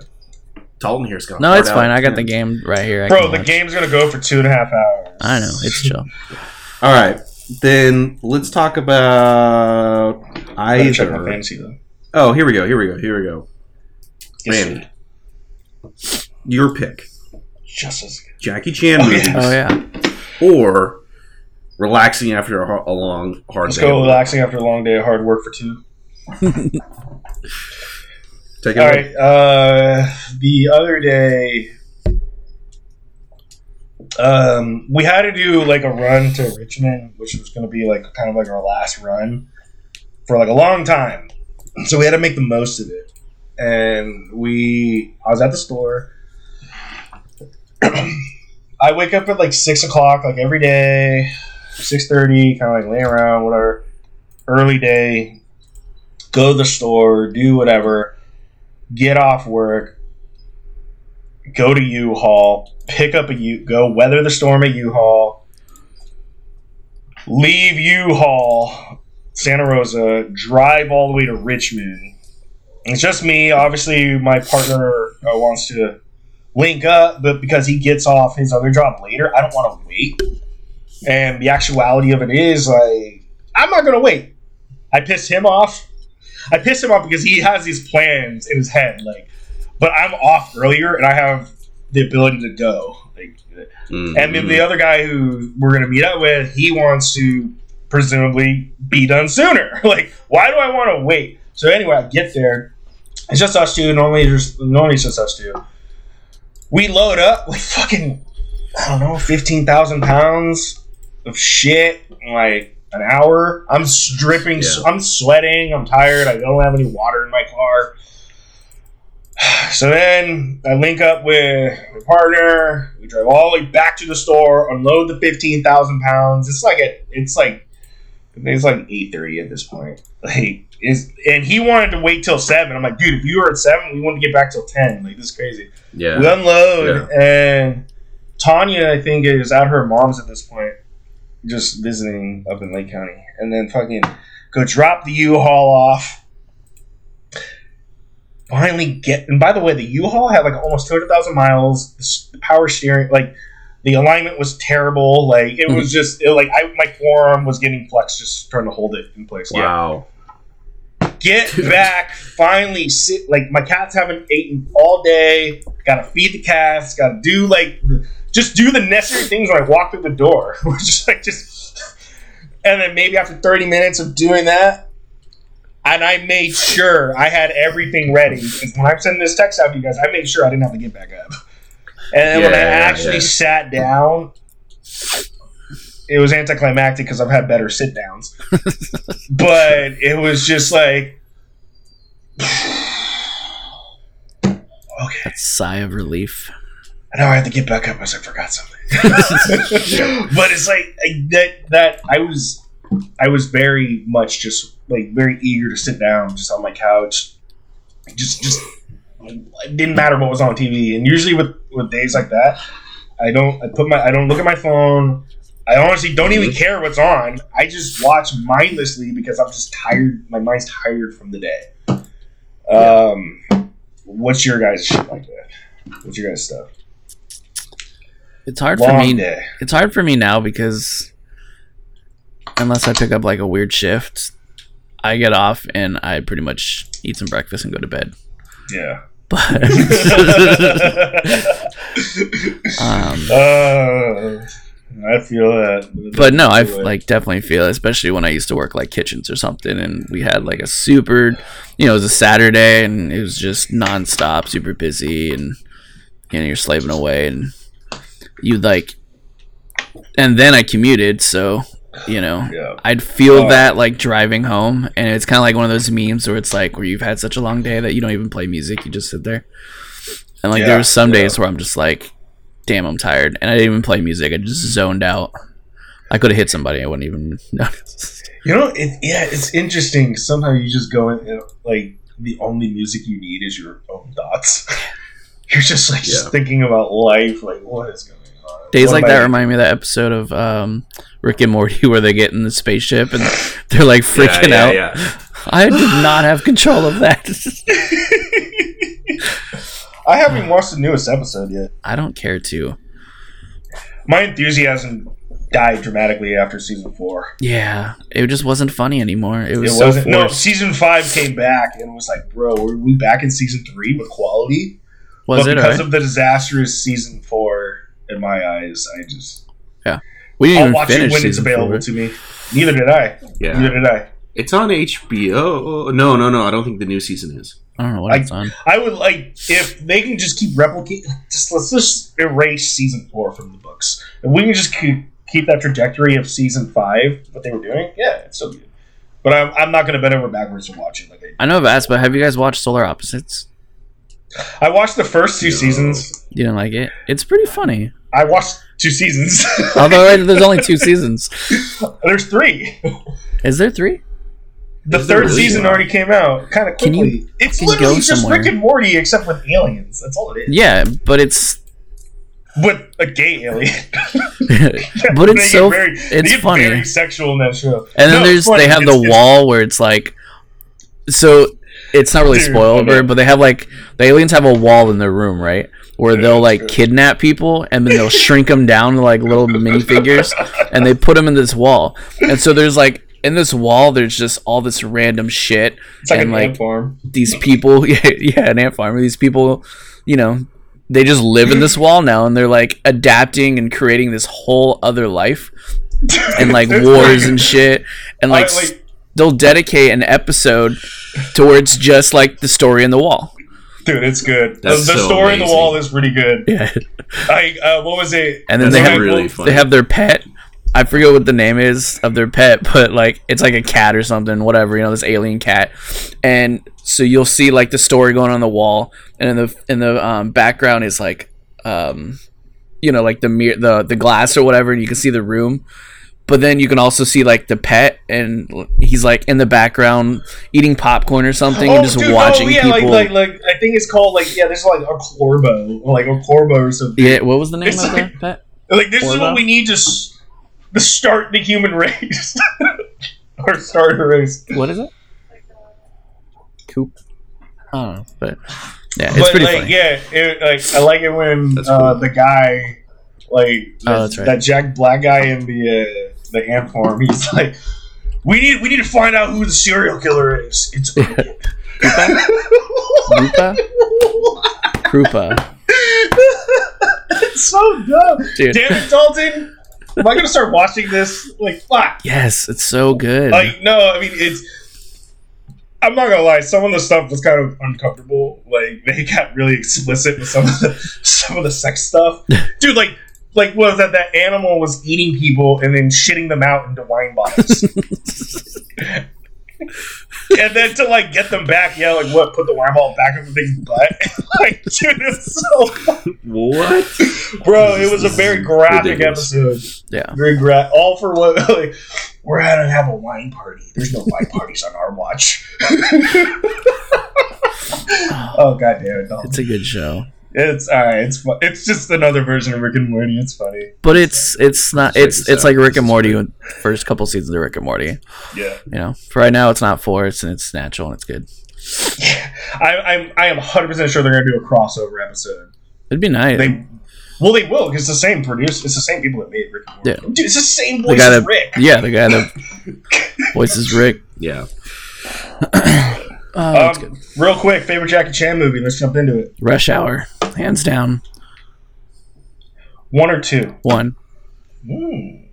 Dalton here's gone. No, hard it's out. fine. I got the game right here. I Bro, the watch. game's gonna go for two and a half hours. I know it's chill. All right, then let's talk about I gotta check my either. fantasy though. Oh, here we go. Here we go. Here we go. Yes, Randy, your pick: just as good. Jackie Chan Oh, movies, yeah. Oh yeah. or relaxing after a, a long, hard Let's day. go of work. relaxing after a long day of hard work for two. Take it All away. right. Uh, the other day, um, we had to do like a run to Richmond, which was going to be like kind of like our last run for like a long time. So we had to make the most of it. And we, I was at the store. I wake up at like six o'clock, like every day, six thirty, kind of like lay around, whatever. Early day, go to the store, do whatever get off work, go to U-Haul, pick up a U, go weather the storm at U-Haul, leave U-Haul, Santa Rosa, drive all the way to Richmond. It's just me. Obviously, my partner uh, wants to link up, but because he gets off his other job later, I don't want to wait. And the actuality of it is, like, I'm not gonna wait. I pissed him off. I pissed him off because he has these plans in his head, like, but I'm off earlier and I have the ability to go. Like, Mhm. and then the other guy who we're gonna meet up with, he wants to presumably be done sooner. like, why do I want to wait? So anyway, I get there. It's just us two. Normally, just normally it's just us two. We load up with fucking I don't know, fifteen thousand pounds of shit. in, Like an hour. I'm dripping. Yeah. I'm sweating. I'm tired. I don't have any water in my car. So then I link up with my partner. We drive all the way back to the store, unload the fifteen thousand pounds. It's like a, it's like it's like eight thirty at this point. Like is and he wanted to wait till seven. I'm like, dude, if you were at seven, we want to get back till ten. Like this is crazy. yeah. We unload and Tanya, I think, is at her mom's at this point, just visiting up in Lake County, and then fucking go drop the U-Haul off. Finally get, and by the way, the U-Haul had like almost two hundred thousand miles. The power steering, like the alignment was terrible. Like it was mm-hmm. just it, like I, my forearm was getting flexed just trying to hold it in place. Yeah wow. get back, finally sit. Like my cats haven't eaten all day. Got to feed the cats. Got to do like just do the necessary things when I walk through the door. just like just, and then maybe after thirty minutes of doing that, and I made sure I had everything ready because when I'm sending this text out to you guys, I made sure I didn't have to get back up. And then when I actually yeah. sat down, it was anticlimactic because I've had better sit downs. but it was just like, okay, That Sigh of relief. I know I have to get back up as I forgot something. but it's like that. That I was, I was very much just like very eager to sit down, just on my couch, just just. It didn't matter what was on TV, and usually with with days like that, I don't. I put my. I don't look at my phone. I honestly don't even care what's on. I just watch mindlessly because I'm just tired. My mind's tired from the day. Um, what's your guys' shit like that? What's your guys' stuff? It's hard for me. day. It's hard for me now because unless I pick up like a weird shift, I get off and I pretty much eat some breakfast and go to bed. Yeah. But um, uh, I feel that. but no, I like definitely feel, it, especially when I used to work like kitchens or something, and we had like a super, you know, it was a Saturday and it was just nonstop, super busy, and you know, you're slaving away, and you like, and then I commuted, so you know, Yeah. I'd feel Oh. that like driving home, and it's kind of like one of those memes where it's like where you've had such a long day that you don't even play music, you just sit there, and like Yeah, there was some yeah. days where I'm just like, damn, I'm tired, and I didn't even play music, I just zoned out. I could have hit somebody, I wouldn't even notice. You know, it, yeah, it's interesting. Sometimes you just go in, and, like, the only music you need is your own thoughts. You're just like just thinking about life, like what is going on. Days What like that I- remind me of that episode of um, Rick and Morty where they get in the spaceship and they're like freaking yeah, out. Yeah, I did not have control of that. I haven't watched the newest episode yet. I don't care to. My enthusiasm died dramatically after season four. Yeah, it just wasn't funny anymore. It It was so wasn't. No, season five came back and was like, bro, are we back in season three with quality? was but it? because Alright? of the disastrous season four, in my eyes, I just yeah. we didn't I'll even watch it when it's available four. to me. Neither did I. yeah. Neither did I. It's on HBO. No, no, no. I don't think the new season is. I don't know what I- it's on. I would like if they can just keep replicating. Just let's just erase season four from the books. If we can just keep, keep that trajectory of season five, what they were doing, yeah, it's so good. But I'm, I'm not going to bend over backwards to watch it. Like I, I know I've asked, but have you guys watched Solar Opposites? I watched the first two No. seasons. You didn't like it? It's pretty funny. I watched two seasons. Although there's only two seasons. There's three. Is there three? The Is third really? season already came out kind of Can quickly. you it's fucking literally go just somewhere? Rick and Morty, except with aliens. That's all it is. Yeah, but it's With a gay alien. but it's so very- it's funny. Very sexual in that show. And then No, there's funny. they have It's- the it's- wall where it's like so it's not really spoiler, but they have like the aliens have a wall in their room, right? Where they'll like kidnap people and then they'll shrink them down to like little minifigures and they put them in this wall. And so there's like in this wall there's just all this random shit It's like and an like ant farm. these people yeah, yeah an ant farm these people you know they just live in this wall now and they're like adapting and creating this whole other life and like wars like- and shit and I- like, they'll dedicate an episode towards just like the story in the wall dude, it's good. The, That's the so story in the wall is pretty good. yeah I uh, what was it? and then That's they have really funny. they have their pet I forget what the name is of their pet, but like it's like a cat or something, whatever, you know, this alien cat. And so you'll see like the story going on the wall, and in the in the um, background is like, um, you know, like the mirror, the the glass or whatever, and you can see the room. But then you can also see like the pet, and he's like in the background eating popcorn or something, and just Oh, dude, watching oh, yeah, people. like, like, like, I think it's called like, yeah, there's like a corbo, or like a corbo or something. yeah, what was the name It's of like- the pet? Like, this is what we need to, s- to start the human race, or start a race. What is it? Coop. I don't know, but yeah, it's but pretty like, funny. yeah, it, like I like it when uh, cool. the guy, like Oh, that- right. that Jack Black guy in the uh, the ant farm, he's like, We need we need to find out who the serial killer is. It's Krupa? Krupa. it's so dumb. Dude. Damn it, Dalton. Am I gonna start watching this? Like, fuck. Yes, it's so good. Like, no, I mean it's. I'm not gonna lie. Some of the stuff was kind of uncomfortable. Like they got really explicit with some of the some of the sex stuff, dude. Like, like was that? That animal was eating people and then shitting them out into wine bottles, and then to like get them back, yeah, like what? Put the wine bottle back in the thing's butt. like, dude, it's so What? bro. It was a very graphic Ridiculous. episode. yeah. Very gra- all for what? Like, we're gonna have a wine party. There's no wine parties on our watch. oh god damn it! Dalton. It's a good show. It's all right. It's fu- it's just another version of Rick and Morty. It's funny. But it's it's not Check it's it's like Rick and Morty first couple seasons of Rick and Morty. Yeah, You know, for right now it's not forced and it's natural and it's good. I, I'm I am 100 percent sure they're gonna do a crossover episode. It'd be nice. They well, they will because it's the same produce. It's the same people that made Rick and Morty. Yeah. Dude, it's the same the voice guy as that Rick. yeah, the guy that voices Rick. Yeah. Oh, Um, real quick, favorite Jackie Chan movie. Let's jump into it. Rush Hour, hands down, One or two. one. Mm.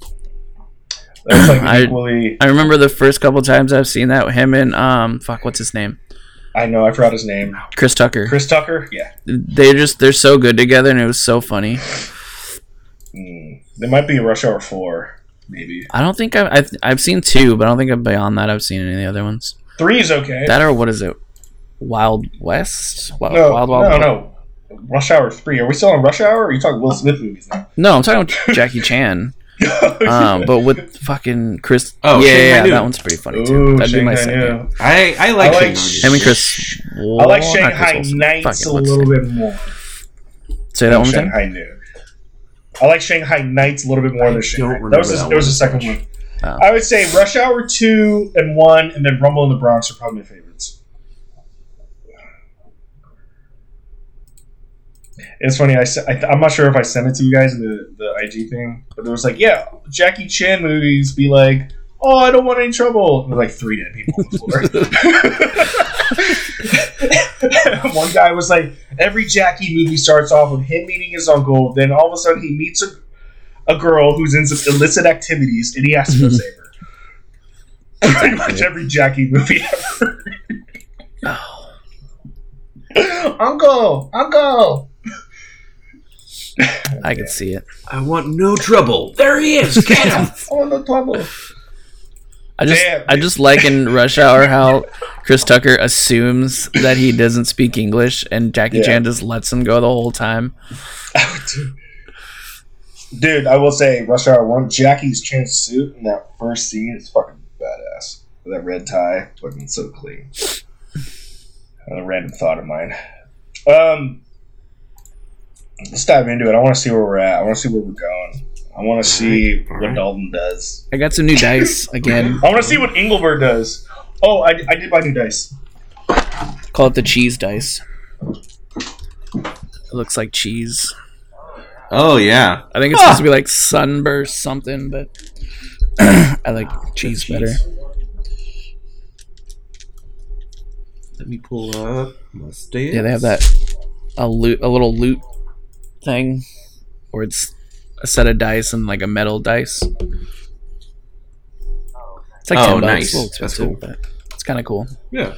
That's like I- equally. I remember the first couple times I've seen that him and um fuck what's his name I know. I forgot his name. Chris Tucker. Chris Tucker. Yeah. They just they're so good together and it was so funny. Mm. There might be a Rush Hour Four, maybe. I don't think I've I've, I've seen two, but I don't think beyond that I've seen any of the other ones. Three is okay. That or what is it? Wild West? Wild, no, Wild Wild no, West? no. Rush Hour Three. Are we still on Rush Hour? Or are you talking Will Smith movies now? No, I'm talking Jackie Chan. Um, but with fucking Chris. Oh, yeah, Shanghai yeah, that one's pretty funny too. Ooh, That'd be my second. Noon. I I like. I like Shanghai Him and Noon. Chris. I like Wall- Chris Shanghai Nights Fucking, a what's little bit more. Say that one more time. Shanghai I like Shanghai Nights a little bit more I than Shanghai. That was remember the, that was one a second one. I would say Rush Hour two and one, and then Rumble in the Bronx are probably my favorites. It's funny. I, I I'm not sure if I sent it to you guys in the the IG thing, but there was like, yeah, Jackie Chan movies be like, oh, I don't want any trouble. With like three dead people on the floor. One guy was like, every Jackie movie starts off with him meeting his uncle, then all of a sudden he meets a, a girl who's in some illicit activities, and he has to go mm-hmm. save her. Pretty much every Jackie movie ever. Oh. uncle, uncle. I can see it. I want no trouble. There he is. Get him. Oh no trouble. I just Damn. I just like in Rush Hour how Chris Tucker assumes that he doesn't speak English and Jackie Yeah. Chan just lets him go the whole time. Dude. Dude, I will say, Rush Hour One, Jackie's Chan suit in that first scene is fucking badass. With that red tie, looking so clean. Another random thought of mine. Um, let's dive into it. I want to see where we're at. I want to see where we're going. I want to see Alright, what alright. Dalton does. I got some new dice again. I want to see what Engelbert does. Oh, I, I did buy new dice. Call it the cheese dice. It looks like cheese. Oh yeah. I think it's supposed to be like sunburst something, but I like cheese Cheese. better. Let me pull up my stats. Yeah, they have that a loot, a little loot thing, where it's a set of dice and like a metal dice. It's like Oh, ten bucks. nice. A little That's expensive, cool. but it's kind of cool. Yeah.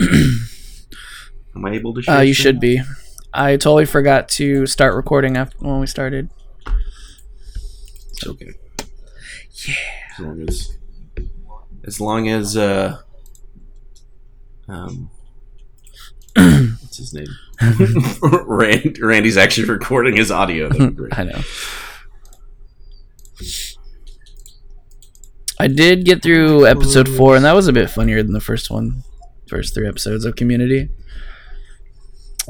Am I able to? Share Uh, you screen? should be. I totally forgot to start recording after when we started. It's okay. Yeah. As long as, as long as, uh, um, what's his name? Rand, Randy's actually recording his audio. That'd be great. I know. I did get through episode four, and that was a bit funnier than the first one, first three episodes of Community.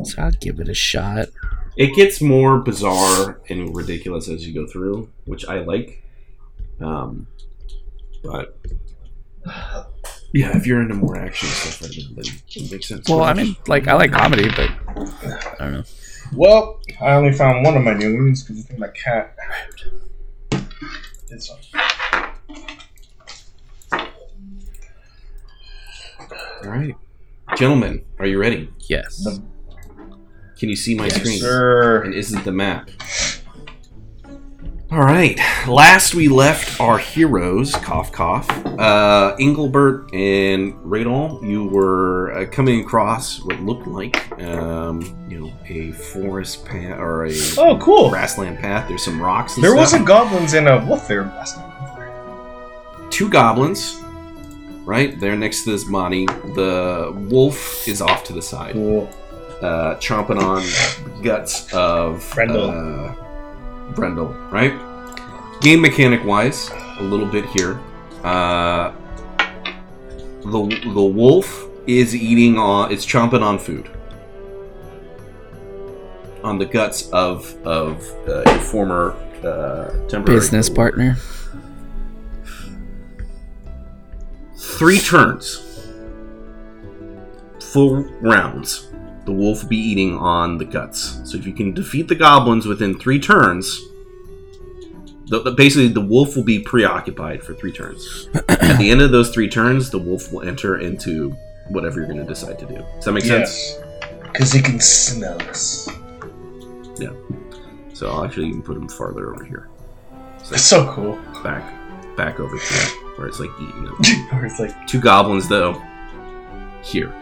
So I'll give it a shot. It gets more bizarre and ridiculous as you go through, which I like. Um, but yeah, if you're into more action stuff, then then it makes sense. Well, I mean, like I like comedy, but I don't know. Well, I only found one of my new ones because I think my cat. This one. All right, gentlemen, are you ready? Yes. The- Can you see my Yes, screen? sir. And isn't the map? All right. Last we left our heroes, cough cough. Uh, Engelbert and Radol, you were uh, coming across what looked like, um, you know, a forest path or a Oh, cool. grassland path. There's some rocks. And There wasn't goblins in a wolf there last time. two goblins. Right there next to this body. The wolf is off to the side. Cool. Uh, chomping on guts of Brendel. Uh, Brendel, right? Game mechanic wise, a little bit here. Uh, the the wolf is eating on, it's chomping on food, on the guts of of uh, a former uh, temporary Business partner. three turns, full rounds, the wolf will be eating on the guts. So if you can defeat the goblins within three turns, the, the- basically the wolf will be preoccupied for three turns. At the end of those three turns, the wolf will enter into whatever you're going to decide to do. Does that make sense? Yes. Because it can smell us. Yeah. So I'll actually even put him farther over here, That's so cool. back, back over here, where it's like eating them. Or it's like, Two goblins, though, here.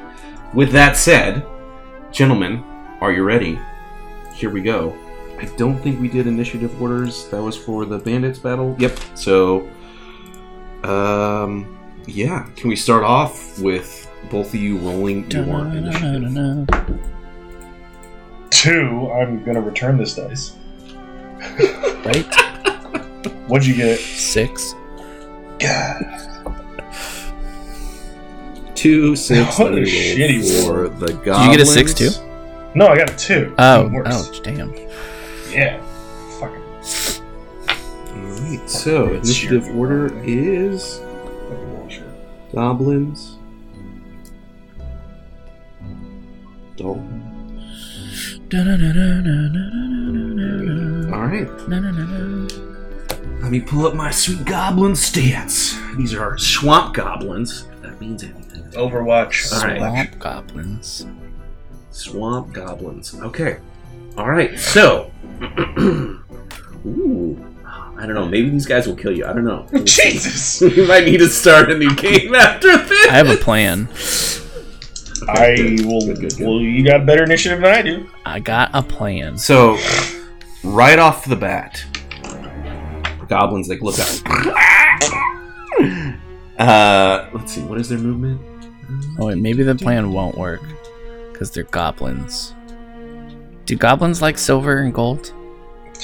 With that said, gentlemen, are you ready? Here we go. I don't think we did initiative orders. That was for the bandits battle. Yep. So, um, yeah. Can we start off with both of you rolling your initiative? two, I'm going to return this dice. Right? What'd you get? Six. God. Two, six, What a let me shitty for the goblins. Did you get a six, too? No, I got a two. Oh, Even oh, worse. ouch, damn. Yeah. Fucking. Alright, so It's initiative your- order is fucking bullshit. goblins. Dalton. Alright. Let me pull up my sweet goblin stats. These are swamp goblins, if that means anything. Overwatch. All right. Swamp goblins. Swamp goblins. Okay. Alright, so. Ooh. I don't know. Maybe these guys will kill you. I don't know. Jesus. we might need to start a new game after this. I have a plan. I good. will. Good, good, good. Well, you got better initiative than I do. I got a plan. So, right off the bat, goblins like look up. Uh, let's see. What is their movement? Oh wait, maybe the plan won't work because they're goblins. Do goblins like silver and gold?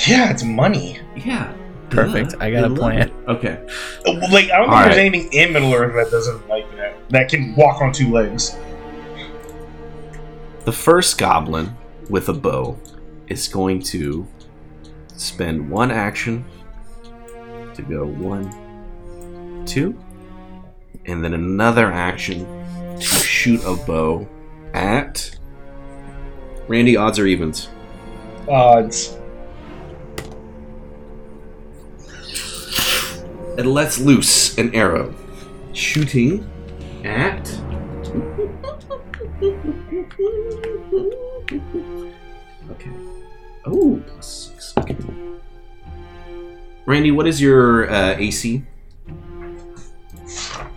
Yeah, it's money. Yeah. Perfect. Duh. I got a plan. it. Okay. Uh, like I don't think All there's anything in Middle Earth that doesn't like that. That can walk on two legs. The first goblin with a bow is going to spend one action to go one, two, and then another action to shoot a bow at Randy. Odds or evens? Odds. It lets loose an arrow, shooting at. Okay. Oh, plus six. Okay. Randy, what is your uh, AC?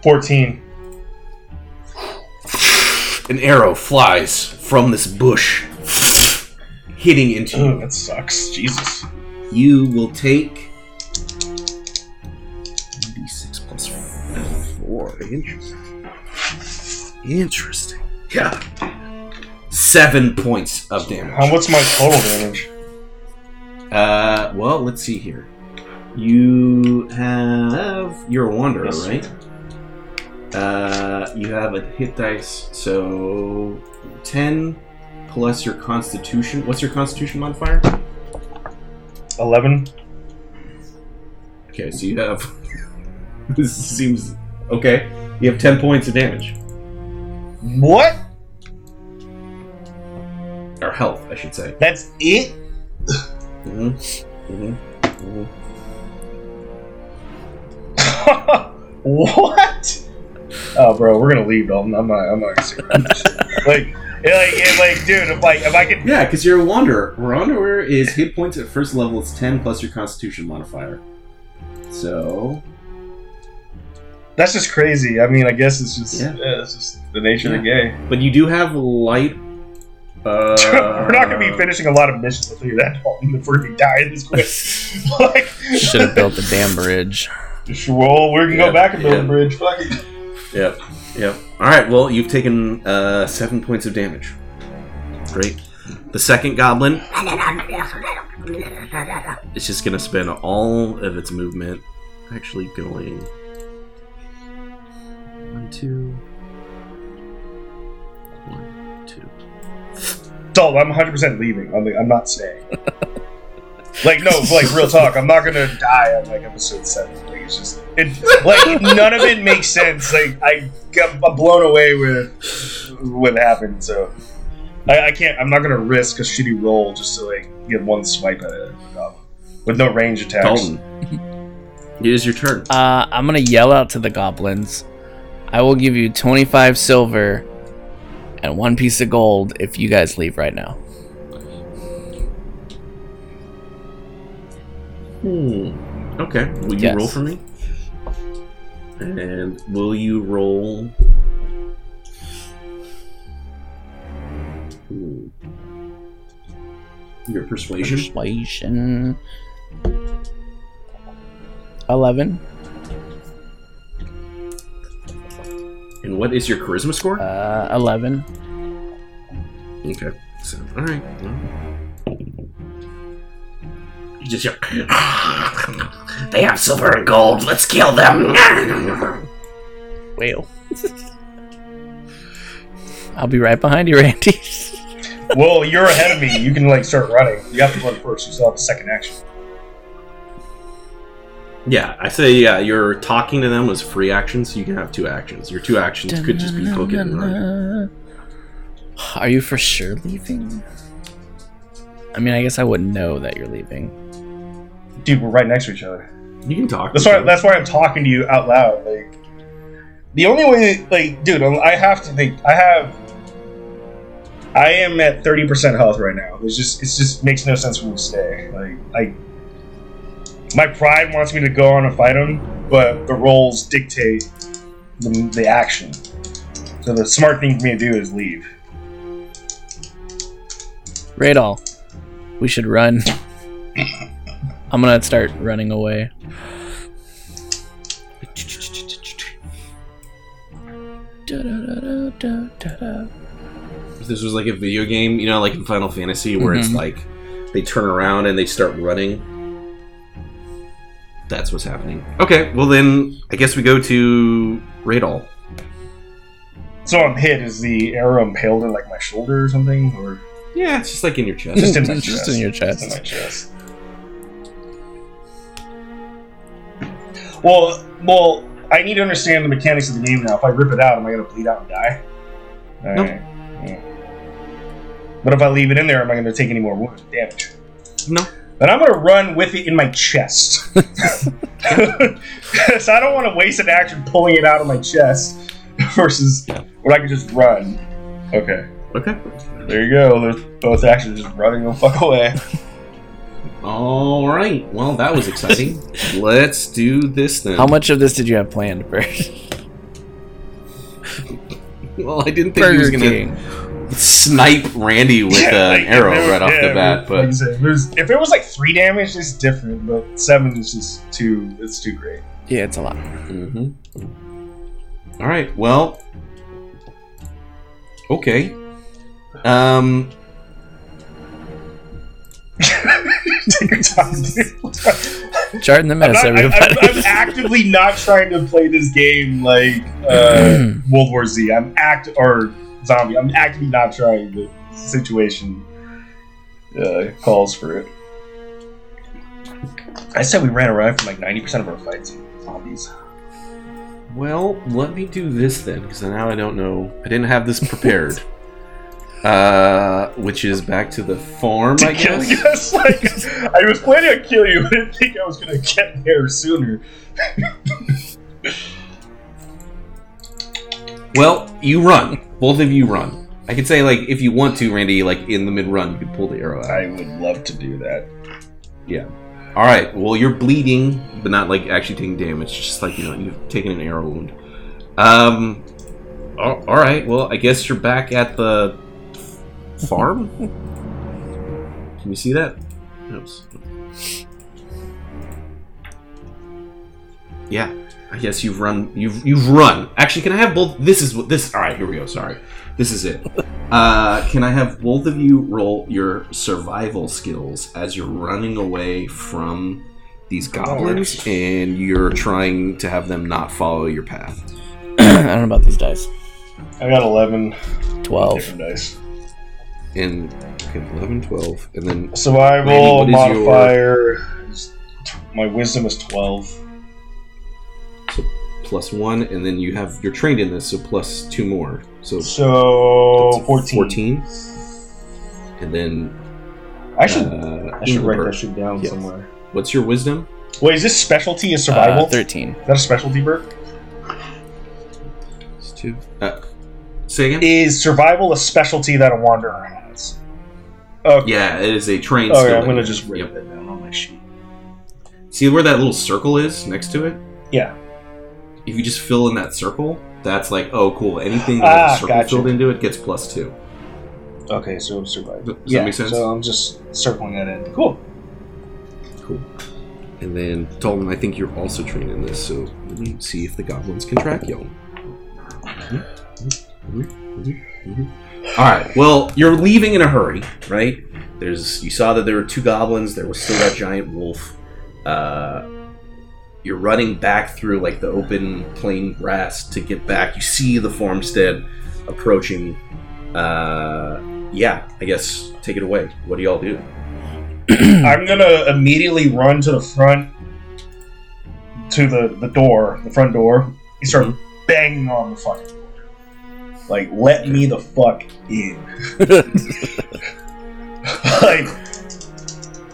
Fourteen. An arrow flies from this bush, hitting into you. Ugh, that sucks. Jesus. You will take. 1d6 plus 4. Interesting. Interesting. Yeah. Seven points of damage. How what's my total damage? Uh, well, let's see here. You have. You're a wanderer, Yes. right? Uh, you have a hit dice, so 10 plus your constitution. What's your constitution modifier? Eleven. Okay, so you have. this seems. Okay. You have 10 points of damage. What? Or health, I should say. That's it? hmm hmm hmm what? Oh, bro, we're gonna leave. Though. I'm not. I'm not gonna stick around. this shit. like, like, like, dude, if like, if I could, Yeah, because you're a wanderer. Wanderer is hit points at first level. It's ten plus your Constitution modifier. So that's just crazy. I mean, I guess it's just, Yeah. yeah, it's just the nature of the game. But you do have light. Uh, we're not gonna be finishing a lot of missions. I'll tell you that. Dalton, If we're gonna be this quick, like, Should have built the damn bridge. well, we can Yeah, go back and build yeah. a bridge. Fuck it. Yep. Yep. All right. Well, you've taken uh, seven points of damage. Great. The second goblin it's just gonna spend all of its movement, actually going one, two, one, two. Dalton, I'm 100 percent leaving. I'm, I'm not staying. like no, like real talk. I'm not gonna die on like episode seven. Like it's just, it, like none of it makes sense. Like I got I'm blown away with what happened. So I, I can't. I'm not gonna risk a shitty roll just to like get one swipe at it um, with no range attacks. Dalton, it is your turn. Uh, I'm gonna yell out to the goblins. I will give you 25 silver and one piece of gold if you guys leave right now. Hmm. Okay. Will you Yes. roll for me? And will you roll? Hmm. Your persuasion. Persuasion. 11. And what is your charisma score? Uh, 11. Okay. So, all right. well. You just yell, They have silver and gold. Let's kill them. Whale. I'll be right behind you, Randy. Well, you're ahead of me. You can like start running. You have to run first. You still have a second action. Yeah, I say yeah. Your talking to them was free action, so you can have two actions. Your two actions could just be book it and run. Are you for sure leaving? I mean, I guess I wouldn't know that you're leaving. Dude, we're right next to each other. You can talk. That's why. them. That's why I'm talking to you out loud. Like, the only way, like, dude, um, I have to think. I have. I am at thirty percent health right now. It's just, it's just makes no sense for me to stay. Like, I. My pride wants me to go on and fight him, but the roles dictate the, the action. So the smart thing for me to do is leave. Radol, we should run. I'm gonna start running away. If this was like a video game, you know, like in Final Fantasy, where it's Mhm. like they turn around and they start running. That's what's happening. Okay, well then, I guess we go to Radol. So I'm hit. Is the arrow impaled in like my shoulder or something, or Yeah, it's just like in your chest. just in my Just chest? in your Just in chest. my chest. Well, well, I need to understand the mechanics of the game now. If I rip it out, am I going to bleed out and die? Nope. Alright. Yeah. But if I leave it in there, am I going to take any more wound damage? no. Then I'm going to run with it in my chest. Because I don't want to waste an action pulling it out of my chest versus when I can just run. Okay. Okay. There you go. There's both actions just running the fuck away. All right. Well, that was exciting. Let's do this then. How much of this did you have planned, Bert? Well, I didn't think he was gonna King. snipe Randy with Yeah, uh, like, an arrow if it- right off yeah, the bat, like but I said, if, it was, if it was like three damage, it's different. But seven is just too. It's too great. Yeah, it's a lot. hmm All right. Well. Okay. Um. Take your time. dude. Chart in the I'm, mess, not, everybody. I'm, I'm actively not trying to play this game like uh, World War Z. I'm act or zombie. I'm actively not trying. The situation uh, calls for it. I said we ran around for like ninety percent of our fights. Zombies. Well, let me do this then, because now I don't know. I didn't have this prepared. uh, which is back to the farm, I kill guess. Like I was planning on killing you, but I didn't think I was gonna get there sooner. Well, you run. Both of you run. I could say like if you want to, Randy, like in the mid run, you could pull the arrow out. I would love to do that. Yeah. All right. Well, you're bleeding, but not like actually taking damage. Just like you know, you've taken an arrow wound. Um. All all right. Well, I guess you're back at the farm. Can you see that? Oops. Yeah. I guess you've run. You've you've run. Actually, can I have both? This is what this. All right. Here we go. Sorry. This is it. Uh, can I have both of you roll your survival skills as you're running away from these goblins and you're trying to have them not follow your path? I don't know about these dice. I got 11 Twelve. different dice. And okay, 11, 12, and then Survival Randy, what is your- modifier. is- My wisdom is 12. So plus one, and then you have you're trained in this, so plus two more. So So that's 14. 14. And then I should uh, I should write that shit down Yeah. somewhere. What's your wisdom? Wait, is this specialty is survival? Uh, Thirteen. is that a specialty, Bert? It's two. Uh, say again. Is survival a specialty that a wanderer has? Okay. Yeah, it is a trained Okay, skill. I'm gonna just write Yep. that down on my sheet. See where that little circle is next to it? Yeah. If you just fill in that circle, that's like, oh, cool. Anything that Ah, a circle gotcha. filled into it gets plus two. Okay, so survival. Does that yeah, make sense? So I'm just circling that in. Cool. Cool. And then, Dalton, I think you're also trained in this, so let me see if the goblins can track you. All right. Well, you're leaving in a hurry, right? There's. You saw that there were two goblins. There was still that giant wolf. Uh, you're running back through like the open plain grass to get back. You see the farmstead approaching. Uh, yeah, I guess take it away. What do y'all do? I'm gonna immediately run to the front, to the the door, the front door, and start Mm-hmm. banging on the fucking door. Like, let me the fuck in. like,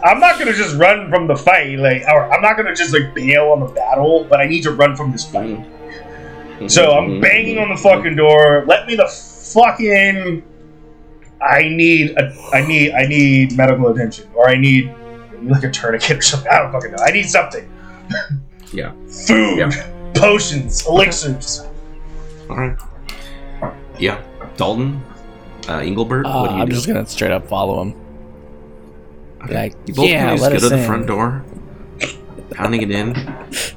I'm not gonna just run from the fight. Like, or I'm not gonna just like bail on the battle, but I need to run from this fight. Mm-hmm. So mm-hmm. I'm banging on the fucking door. Let me the fuck in. I need a, I need I need medical attention, or I need like a tourniquet or something. I don't fucking know. I need something. Yeah. Food, Yeah. potions, elixirs. All right. Yeah, Dalton, uh, Engelbert. Uh, what do you I'm do? just gonna straight up follow him. Okay. like, you both yeah, kinda just let go us to the in. front door, pounding it in.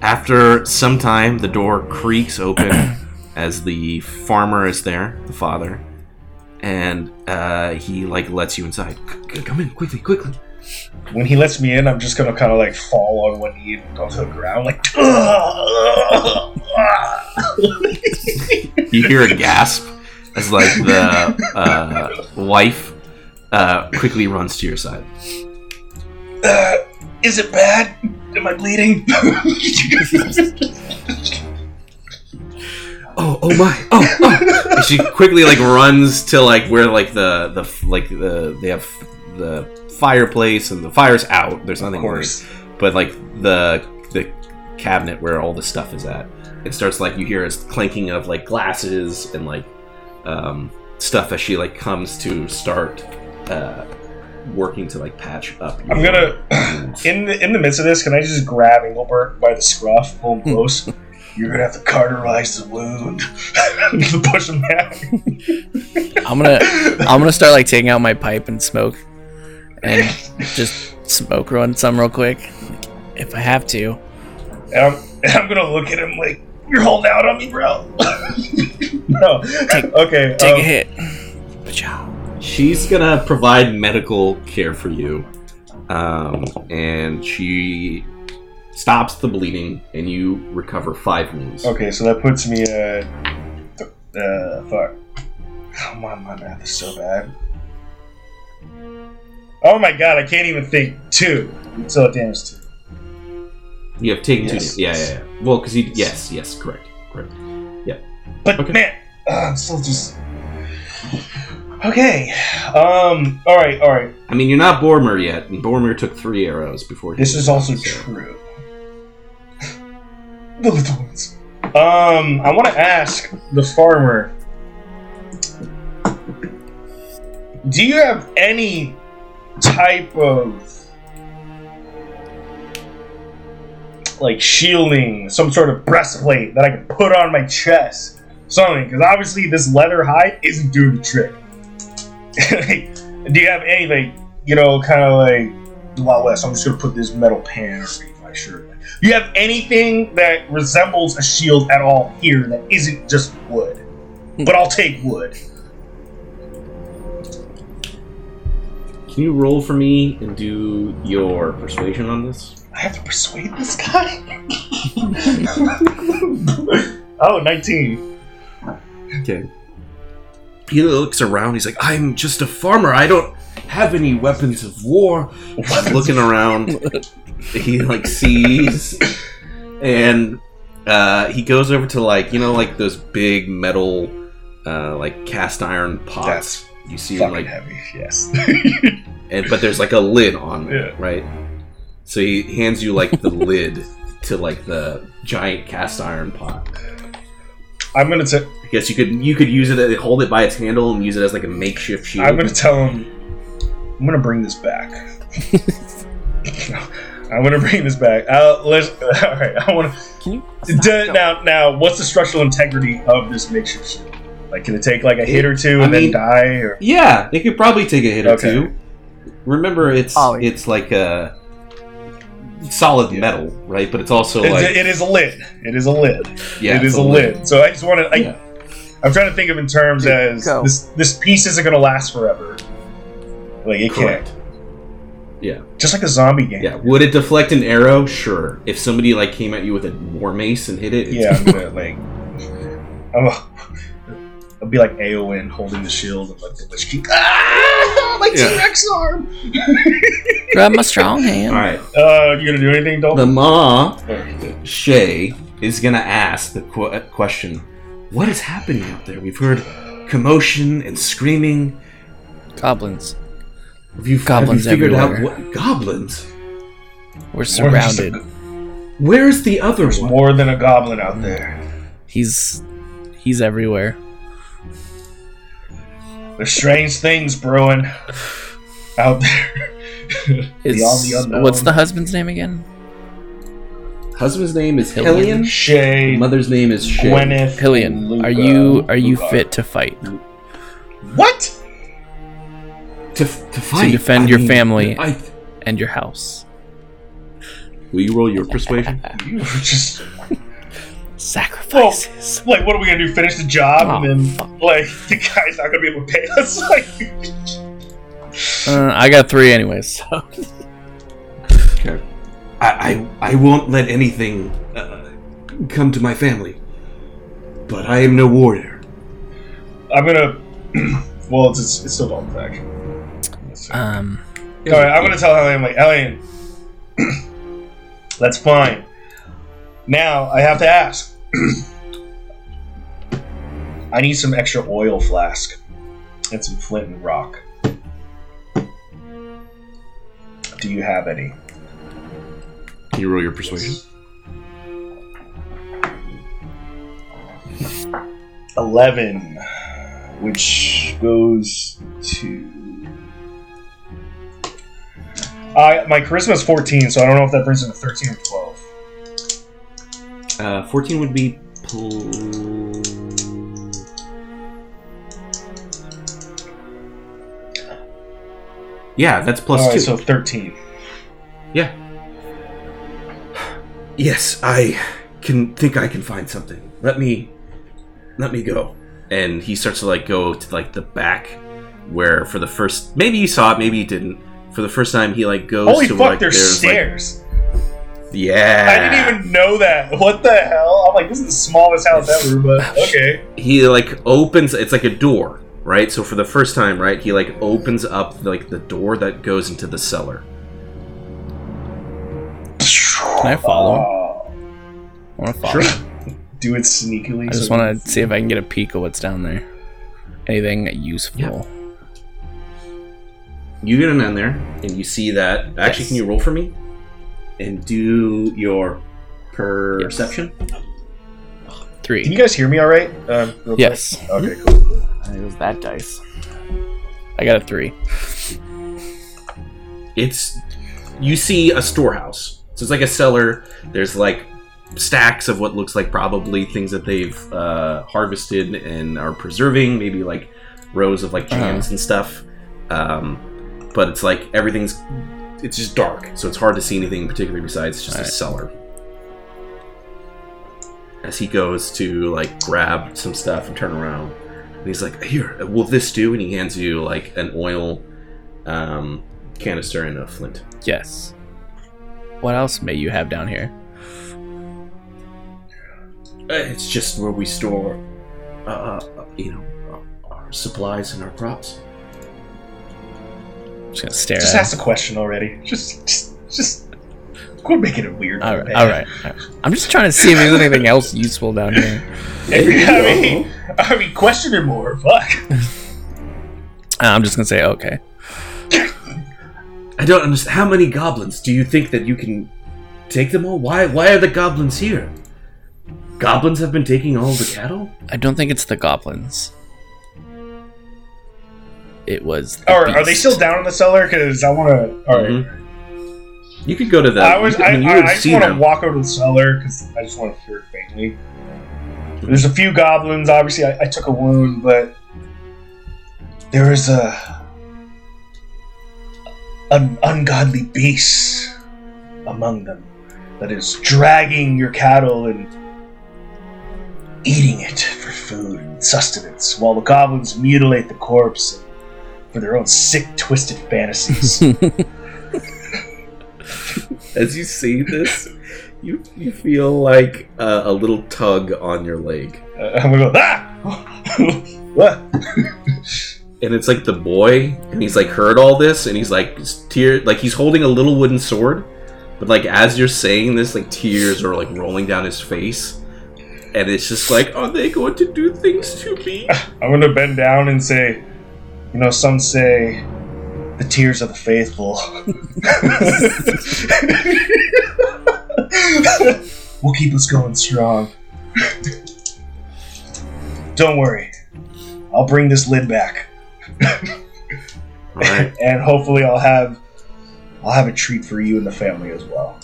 After some time, the door creaks open as the farmer is there, the father, and uh, he like lets you inside. C- c- Come in quickly, quickly. When he lets me in, I'm just gonna kind of like fall on one knee onto the ground, like. You hear a gasp as like the uh, wife uh, quickly runs to your side. Uh, is it bad? Am I bleeding? oh oh my oh oh and she quickly like runs to like where like the the like the they have the fireplace and the fire's out there's nothing course. but like the the cabinet where all the stuff is at it starts like you hear a clanking of like glasses and like um stuff as she like comes to start uh working to like patch up I'm gonna- wounds. In the in the midst of this, can I just grab Engelbert by the scruff, pull him close? You're gonna have to cauterize the wound. Push him back. I'm gonna I'm gonna start like taking out my pipe and smoke, and just smoke run some real quick, if I have to. And I'm, and I'm gonna look at him like, "You're holding out on me, bro." no. okay. Take um, a hit. Pachow. She's gonna provide medical care for you, um, and she stops the bleeding, and you recover five wounds. Okay, so that puts me at. Uh, fuck. Come on, my math is so bad. Oh my god, I can't even think. Two. So it damage two. You have taken Yes, two. Yeah, yes. yeah, yeah. Well, because you. Yes, yes, correct, correct. Yeah. But Okay. man, uh, I'm still just. Okay. Um. All right. All right. I mean, you're not Boromir yet, and Boromir took three arrows before. This is also so- true. The little ones. Um, I want to ask the farmer. Do you have any type of like shielding, some sort of breastplate that I can put on my chest? Something, because obviously this leather hide isn't doing the trick. Do you have anything, you know, kind of like the Wild West? I'm just gonna put this metal pan underneath my shirt. Do you have anything that resembles a shield at all here that isn't just wood? But I'll take wood. Can you roll for me and do your persuasion on this? I have to persuade this guy? oh, 19. Okay. He looks around. He's like, "I'm just a farmer. I don't have any weapons of war." Looking around, he like sees, and uh, he goes over to like you know like those big metal, uh, like cast iron pots. you see like, heavy, yes. and but there's like a lid on it, Yeah. right? So he hands you like the lid to like the giant cast iron pot. I'm gonna t- I guess you could you could use it, hold it by its handle, and use it as like a makeshift shield. I'm gonna tell him I'm gonna bring this back. I'm gonna bring this back. Uh, let's, all right, I want to. Can you? to now. Now, what's the structural integrity of this makeshift shield? Like, can it take like a hit or two I and mean- then die? Or Yeah, it could probably take a hit or Okay. two. Remember, it's Ollie. it's like a solid Yeah. metal, right? But it's also It- like it is a lid. It is a lid. yeah, it's a lid. So I just want to. I, Yeah. I'm trying to think of in terms as Go. this. This piece isn't gonna last forever. Like it Correct. can't. Yeah, Just like a zombie game. yeah. Would it deflect an arrow? Sure. If somebody like came at you with a war mace and hit it, it's- Yeah, I'm gonna like. I'm a, I'll be like Éowyn holding the shield and like the Lich King. Ah, my Yeah. T-Rex arm. Grab my strong hand. All right. Uh, you gonna do anything, The Dalton? Ma Shay is gonna ask the qu- question: What is happening out there? We've heard commotion and screaming. Goblins. Have you, Goblins have you figured everywhere. out what goblins? We're surrounded. Where's the other There's one? more than a goblin out there. He's he's everywhere. There's strange things brewing out there. Beyond the what's the husband's name again? Husband's name is Hillian. Hillian. Shay, Mother's name is Shay. Gwyneth, Hillian. Luca, Are you are you Luca. fit to fight? What? To, to fight. To defend I your mean, family. I, And your house. will you roll your persuasion? You just Sacrifices. like, what are we gonna do? Finish the job Oh, and then fuck. like the guy's not gonna be able to pay us? Like, Uh, I got three anyways. So. Okay. I, I I won't let anything uh, come to my family. But I am no warrior. I'm gonna. well, it's, it's, it's still Dalton's action. Um. All right, I'm gonna tell Hellion, like, Hellion, that's fine. Now I have to ask. I need some extra oil flask and some flint and rock. Do you have any? Can you roll your persuasion? Eleven, which goes to. I my charisma is fourteen, so I don't know if that brings it to thirteen or twelve. Uh, 14 would be. Pl- yeah, that's plus All right, two. so thirteen. Yeah. Yes, I can think I can find something. Let me let me go. And he starts to like go to like the back where for the first maybe you saw it, maybe you didn't. For the first time he like goes Holy to fuck! like there's, like- stairs. Yeah. I didn't even know that. What the hell? I'm like, this is the smallest house ever, but okay. he like opens it's like a door, right? So for the first time, right, he like opens up like the door that goes into the cellar. Can I follow? Oh, I want to follow. do it sneakily. I just so- want to see if I can get a peek of what's down there. Anything useful? Yeah. You get him in there, and you see that. Actually, Yes. can you roll for me? And do your perception. three. Can you guys hear me all right? Um, real quick? Yes. Okay, cool. It was that dice. I got a three. it's you see a storehouse so it's like a cellar there's like stacks of what looks like probably things that they've uh, harvested and are preserving maybe like rows of like jams and stuff um, but it's like everything's it's just dark so it's hard to see anything particularly besides just a cellar as he goes to like grab some stuff and turn around and he's like here will this do and he hands you like an oil um, canister and a flint Yes. What else may you have down here? Uh, It's just where we store, uh, uh, you know, our supplies and our crops. I'm just gonna stare Just at. ask the question already. Just, just, just. Quit making it weird. All right, all right, all right. I'm just trying to see if there's anything else useful down here. I mean, I mean, question it more. Fuck. I'm just gonna say okay. I don't understand. How many goblins do you think that you can take them all? Why? Why are the goblins here? Goblins have been taking all the cattle. I don't think it's the goblins. It was. The Or are they still down in the cellar? Because I want to. All right. Mhm. You could go to the. I was. you, I, mean, you I, I just want to walk over to the cellar because I just want to hear it faintly. There's a few goblins. Obviously, I, I took a wound, but there is a an ungodly beast among them that is dragging your cattle and eating it for food and sustenance, while the goblins mutilate the corpse for their own sick, twisted fantasies. As you see this, you you feel like uh, a little tug on your leg. Uh, I'm gonna go, ah! what? and it's like the boy and he's like heard all this and he's like tear like he's holding a little wooden sword but like as you're saying this like tears are like rolling down his face and it's just like are they going to do things to me I'm gonna bend down and say, you know, some say the tears of the faithful. will keep us going strong. Don't worry. I'll bring this lid back. right and hopefully I'll have I'll have a treat for you and the family as well.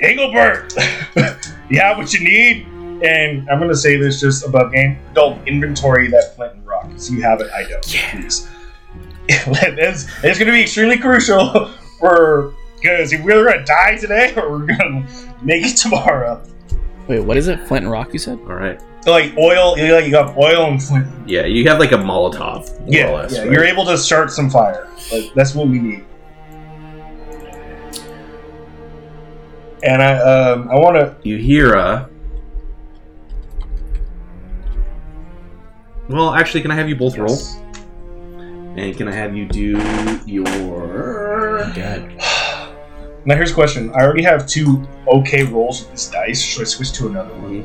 Engelbert, you have what you need, and I'm gonna say this just above game. Don't inventory that flint and you have it, I don't. Please. it's, it's gonna be extremely crucial for because if we're gonna die today or we're gonna make it tomorrow. Wait, what is it? Flint and rock? You said? all right Like oil, you like you got oil and flint. yeah you have like a molotov more Yeah, or less, yeah. right? You're able to start some fire. Like, that's what we need. And I, um, I want to. you hear a well actually can i have you both roll and can i have you do your God. Now here's a question. I already have two okay rolls with this dice. Should I switch to another one?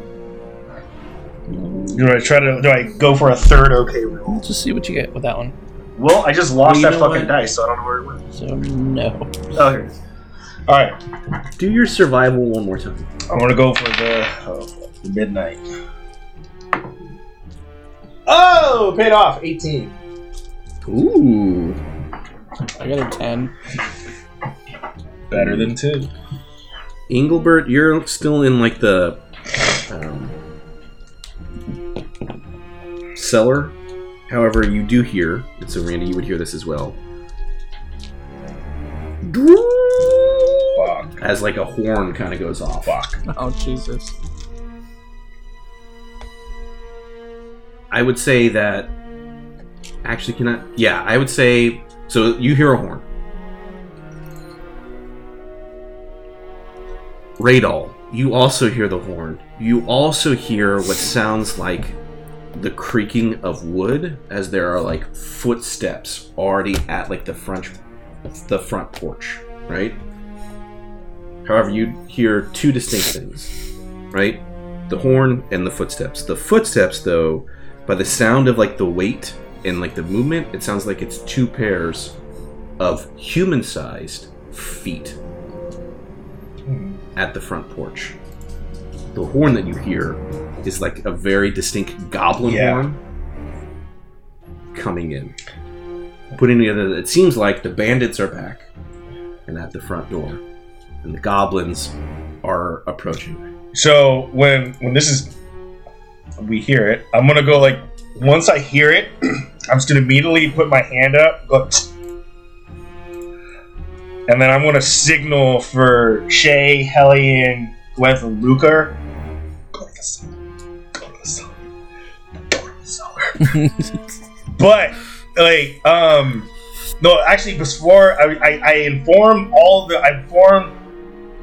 Mm-hmm. Do I try to? Do I go for a third okay roll? Let's just see what you get with that one. Well, I just lost Well, you that know fucking what? dice, so I don't know where it went. So no. Oh, here. it is. All right. do your survival one more time I'm gonna go for the, oh, the midnight. Oh, paid off. 18. ooh I got a ten. Better than two. Engelbert, you're still in like the um, cellar. However, you do hear, and so Randy, you would hear this as well. Fuck. As like a horn kind of goes off. Fuck. Oh Jesus. I would say that. Actually, can I? Yeah, I would say. So you hear a horn. Radal, you also hear the horn. You also hear what sounds like the creaking of wood as there are like footsteps already at like the front the front porch, right? However, you hear two distinct things, right? The horn and the footsteps. The footsteps though, by the sound of like the weight and like the movement, it sounds like it's two pairs of human-sized feet at the front porch. the horn that you hear is like a very distinct goblin Yeah. horn coming in. Putting together, it seems like the bandits are back and at the front door, and the goblins are approaching. So when when this is we hear it, I'm gonna go like once I hear it, I'm just gonna immediately put my hand up, go, and then I'm gonna signal for Shay, Hellion, Gwen, and Luca. Go to the cellar. Go to the cellar. Go to the cellar. but like um no actually before I, I, I inform all the I inform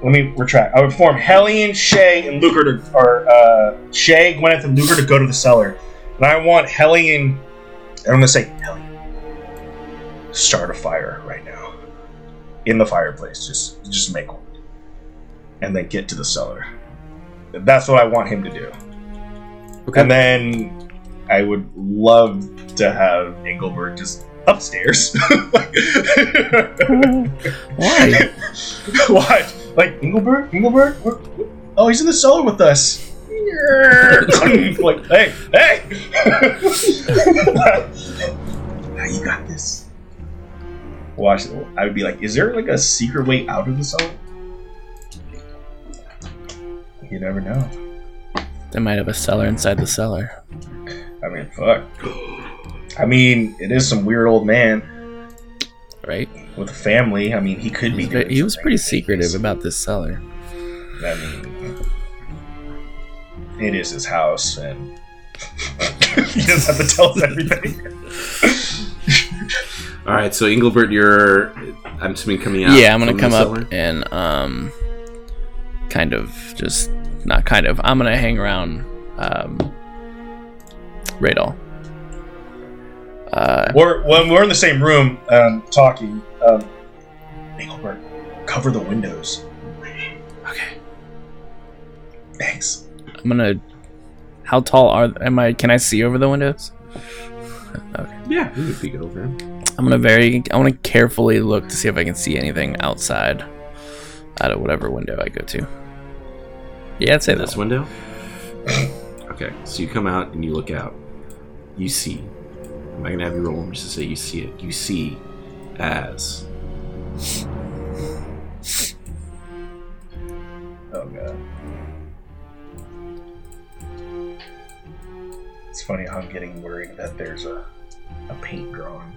let me retract. I would form Hellion, Shay, and Luker to or uh, Shay, Gwyneth, and Luker to go to the cellar. And I want Hellion and I'm gonna say Hellion. Start a fire right now. In the fireplace. Just just make one. And then get to the cellar. That's what I want him to do. Okay. And then I would love to have Engelbert just upstairs. Why? what? Like Engelbert? Engelbert? What- what- Oh, he's in the cellar with us. like, hey, hey! now you got this. Watch. I would be like, is there like a secret way out of the cellar? You never know. They might have a cellar inside the cellar. I mean, fuck. I mean, it is some weird old man Right? with a family. I mean, he could be. He was, doing he was pretty secretive about this cellar. I mean, it is his house, and he doesn't have to tell us everything. All right, so Engelbert, you're I'm assuming coming out. yeah, I'm gonna come up cellar? and um, kind of just not kind of. I'm gonna hang around um, Radal. Uh, We're when we're in the same room um, talking. Um, Engelbert, cover the windows. okay, Thanks. I'm gonna. How tall are? Am I? Can I see over the windows? Okay. Yeah, you could peek it over. I'm gonna very. I want to carefully look to see if I can see anything outside, out of whatever window I go to. Yeah, I'd say this this window. okay, so you come out and you look out. You see. Am I gonna have you roll just to say you see it? You see as Oh god. It's funny how I'm getting worried that there's a a paint drawing.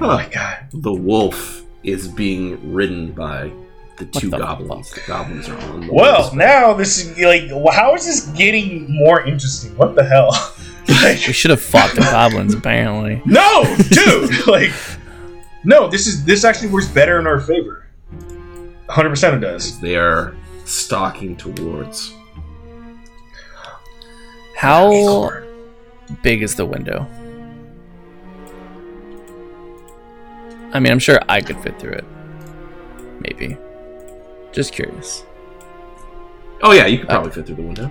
Oh my god. the wolf is being ridden by the two the goblins. fuck? The goblins are on the Well, now this is like, how is this getting more interesting? What the hell? like, We should have fought the goblins. Apparently, no, dude. like, no. This is this actually works better in our favor. Hundred percent, it does. They are stalking towards. how big is the window? I mean, I'm sure I could fit through it. Maybe. Just curious. Oh yeah, you could uh, probably fit through the window.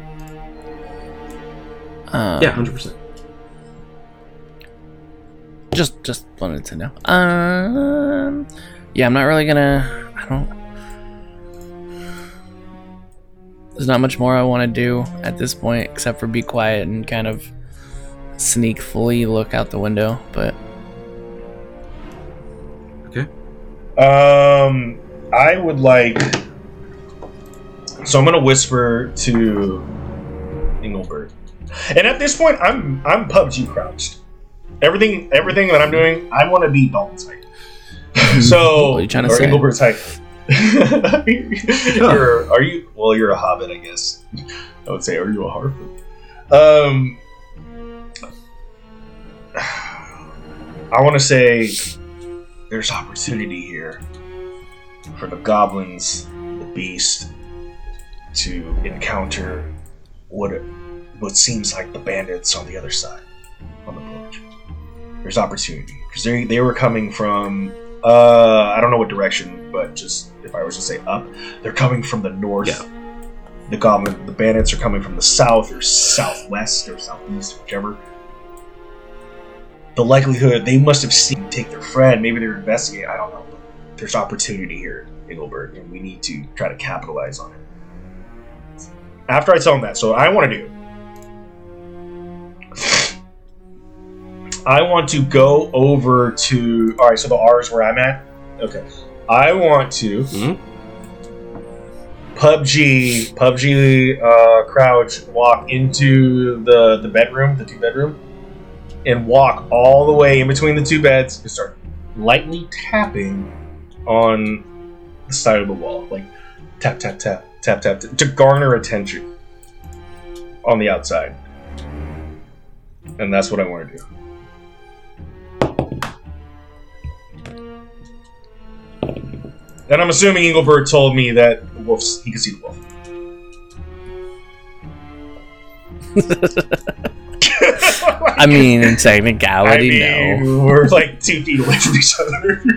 Um, Yeah, hundred percent. Just, just wanted to know. Um, yeah, I'm not really gonna. I don't. There's not much more I want to do at this point except for be quiet and kind of sneakfully look out the window. But Okay. Um, I would like. So I'm gonna whisper to Engelbert, and at this point, I'm I'm PUBG crouched. Everything everything that I'm doing, I want to be Dalton's height. so What are you trying to or say? You're, are you? Well, you're a hobbit, I guess. I would say, are you a harpy? Um, I want to say there's opportunity here for the goblins, the beast, to encounter what what seems like the bandits on the other side, on the porch. There's opportunity because they they were coming from uh I don't know what direction, but just if I was to say up, they're coming from the north. Yeah. The goblin, the bandits are coming from the south or southwest or southeast, whichever the likelihood they must have seen take their friend. Maybe they're investigating. I don't know. But there's opportunity here, Engelbert, and we need to try to capitalize on it. after I tell him that, so I want to do. I want to go over to. All right, so the R is where I'm at. Okay, I want to Mhm. PUBG PUBG uh, crouch walk into the the bedroom, the two bedroom, and walk all the way in between the two beds and start lightly tapping on the side of the wall, like tap tap tap tap tap, tap to garner attention on the outside, and that's what I want to do. And I'm assuming Engelbert told me that the wolves he could see the wolf. I mean, in technicality, I no. we're like two feet away from each other.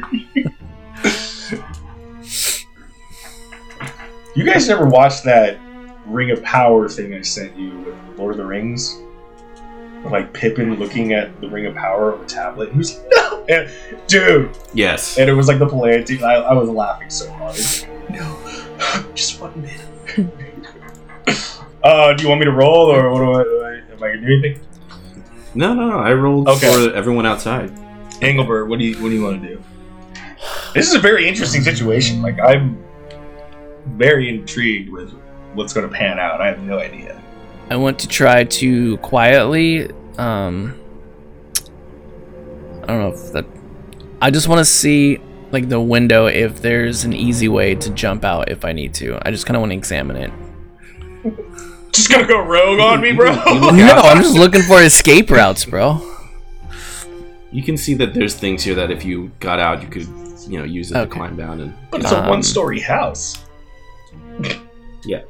you guys never watched that Ring of Power thing I sent you with Lord of the Rings? Like Pippin looking at the Ring of Power on the tablet. He was like, no! And, dude! Yes. And it was like the polarity. I, I was laughing so hard. No, just one minute. uh, do you want me to roll or what do I, do I am I gonna do anything? No, no, no. I rolled Okay. for everyone outside. Engelbert, what do you what do you want to do? This is a very interesting situation. Like I'm very intrigued with what's going to pan out. I have no idea. I want to try to quietly. Um, I don't know if that. I just want to see like the window if there's an easy way to jump out if I need to. I just kind of want to examine it. Just gonna go rogue on me, bro. No, I'm just looking for escape routes, bro. You can see that there's things here that if you got out, you could, you know, use it to climb down and. but it's a Um, one-story house. Yeah.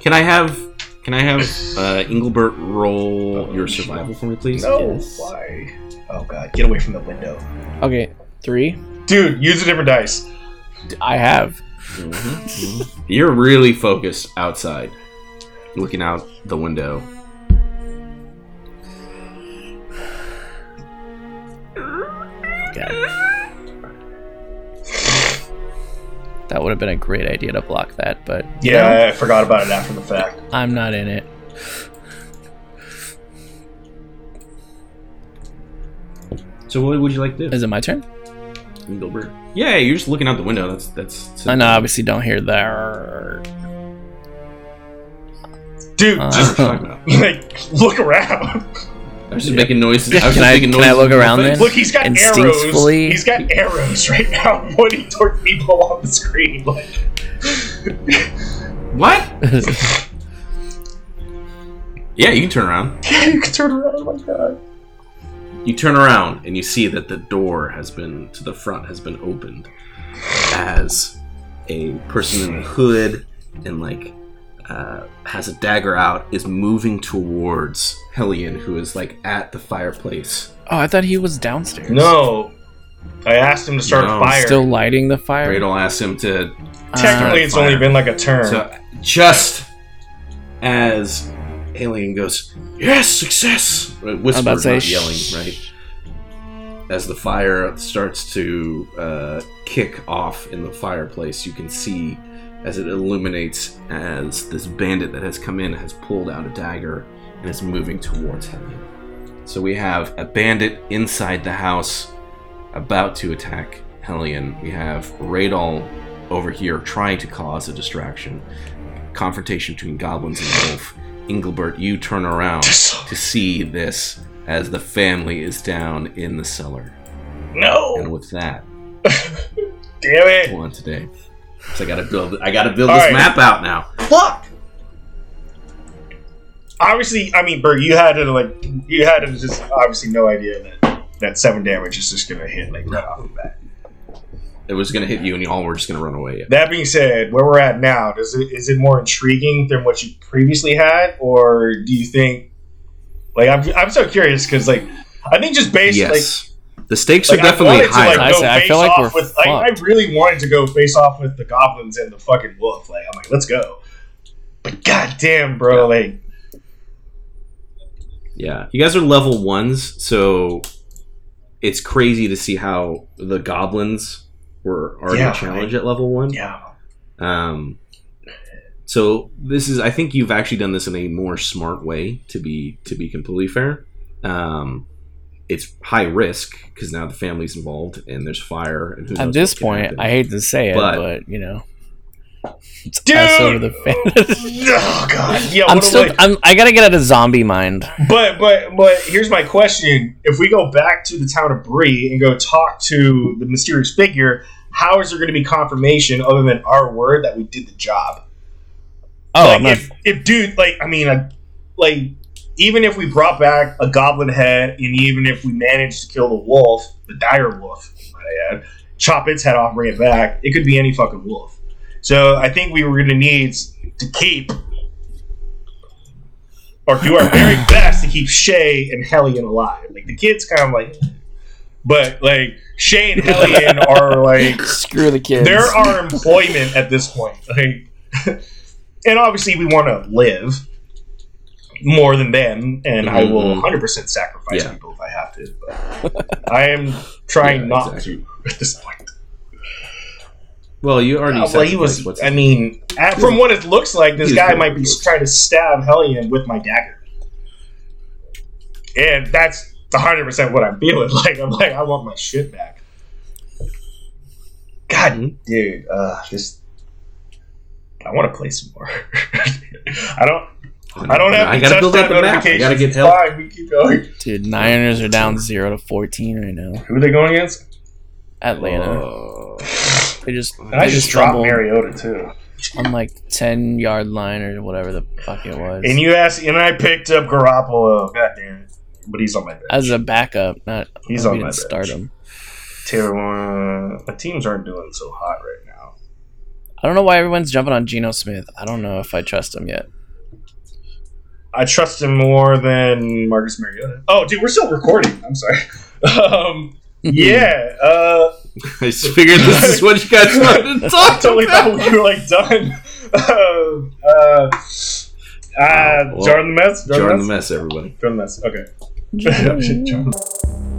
Can I have? Can I have uh, Engelbert roll your survival for me, please? no, Yes. why? Oh god, get away from the window, Okay, three. dude. Use a different dice. I have. Mhm, mhm. You're really focused outside, looking out the window. That would have been a great idea to block that, but you know, Yeah, I forgot about it after the fact. I'm not in it. So, what would you like to do, Is it my turn? Engelbert? Yeah, you're just looking out the window. That's that's. I know, obviously don't hear that. Dude, Uh, just like look around. I was just making noises. Yeah, I was can just I- making can I look around then? Look, he's got arrows. Instinctfully- He's got arrows right now pointing toward people on the screen. Like, What? Yeah, you can turn around. yeah, you can turn around. Oh my god. You turn around and you see that the door has been to the front has been opened as a person in a hood and like uh, has a dagger out is moving towards Hellion, who is like at the fireplace. oh, I thought he was downstairs. No, I asked him to start No, a fire. Still lighting the fire. Radel asked him to Technically, Uh, it's only been like a turn. So just as Hellion goes, yes, success. Whisper, about say, not yelling, "Shh." right? As the fire starts to uh, kick off in the fireplace, you can see as it illuminates as this bandit that has come in has pulled out a dagger and is moving towards Hellion. So we have a bandit inside the house about to attack Hellion. We have Radol over here trying to cause a distraction. Confrontation between goblins and wolf. Engelbert, you turn around to see this as the family is down in the cellar. No! And with that, damn it! on today. So I gotta build I gotta build All this right. map out now. Fuck. Obviously, I mean, Berg, you had to like, you had to just obviously no idea that that seven damage is just gonna hit like right off the bat. It was gonna hit you and y'all were just gonna run away. That being said, where we're at now, does it is it more intriguing than what you previously had, or do you think? Like, I'm I'm so curious because like I think just based Yes. The stakes like are definitely high. like I I feel like we're with like, I really wanted to go face off with the goblins and the fucking wolf. Like I'm like, let's go. But goddamn, bro, like Yeah, you guys are level ones, so it's crazy to see how the goblins were already Yeah, a challenge at level one. yeah, Um, So this is, I think you've actually done this in a more smart way. To be to be completely fair, um, it's high risk because now the family's involved and there's fire. And who At knows this point, happen. I hate to say it, But- but, you know, it's Dude! us over the fantasy. Oh god. Yeah. I'm still. am I'm. I gotta get out of zombie mind. But but but here's my question: If we go back to the town of Bree and go talk to the mysterious figure, how is there going to be confirmation other than our word that we did the job? Oh, like if, if dude, like I mean, I, like even if we brought back a goblin head, and even if we managed to kill the wolf, the dire wolf, might I add, chop its head off, bring it back, it could be any fucking wolf. So I think we were going to need to keep or do our very best to keep Shay and Hellion alive. Like the kids, kind of like, but like Shay and Hellion are like screw the kids. they're our employment at this point. Like, and obviously, we want to live more than them, and I will Mhm. 100% sacrifice Yeah. people if I have to. But I am trying Yeah, not exactly. to at this point. Well, you already. Uh, well, he was. what's- I mean, at, from what it looks like, this guy might be trying to stab Hellion with my dagger, and that's 100 percent what I'm feeling. Like I'm like, I want my shit back. God, Mhm. dude, uh, just I want to play some more. I don't. I don't have I gotta build touchdown up the map. I gotta get It's help. Fine, we keep going. Dude, Niners are down zero to fourteen right now. Who are they going against? Atlanta. Oh. They just And they I just dropped Mariota too. on like ten yard line or whatever the fuck it was. And you asked, and I picked up Garoppolo. God damn it! But he's on my bench. As a backup, not He's on didn't my start bench. him. Taylor, uh, my teams aren't doing so hot right now. I don't know why everyone's jumping on Geno Smith. I don't know if I trust him yet. I trust him more than Marcus Mariota. Oh, dude, we're still recording. I'm sorry. Um, yeah, uh, I just figured this is what you guys wanted to I talk totally about. thought we were like done. uh, uh, uh, well, Jordan the mess. Jordan the mess, everybody. Jordan the mess. Okay. Jordan.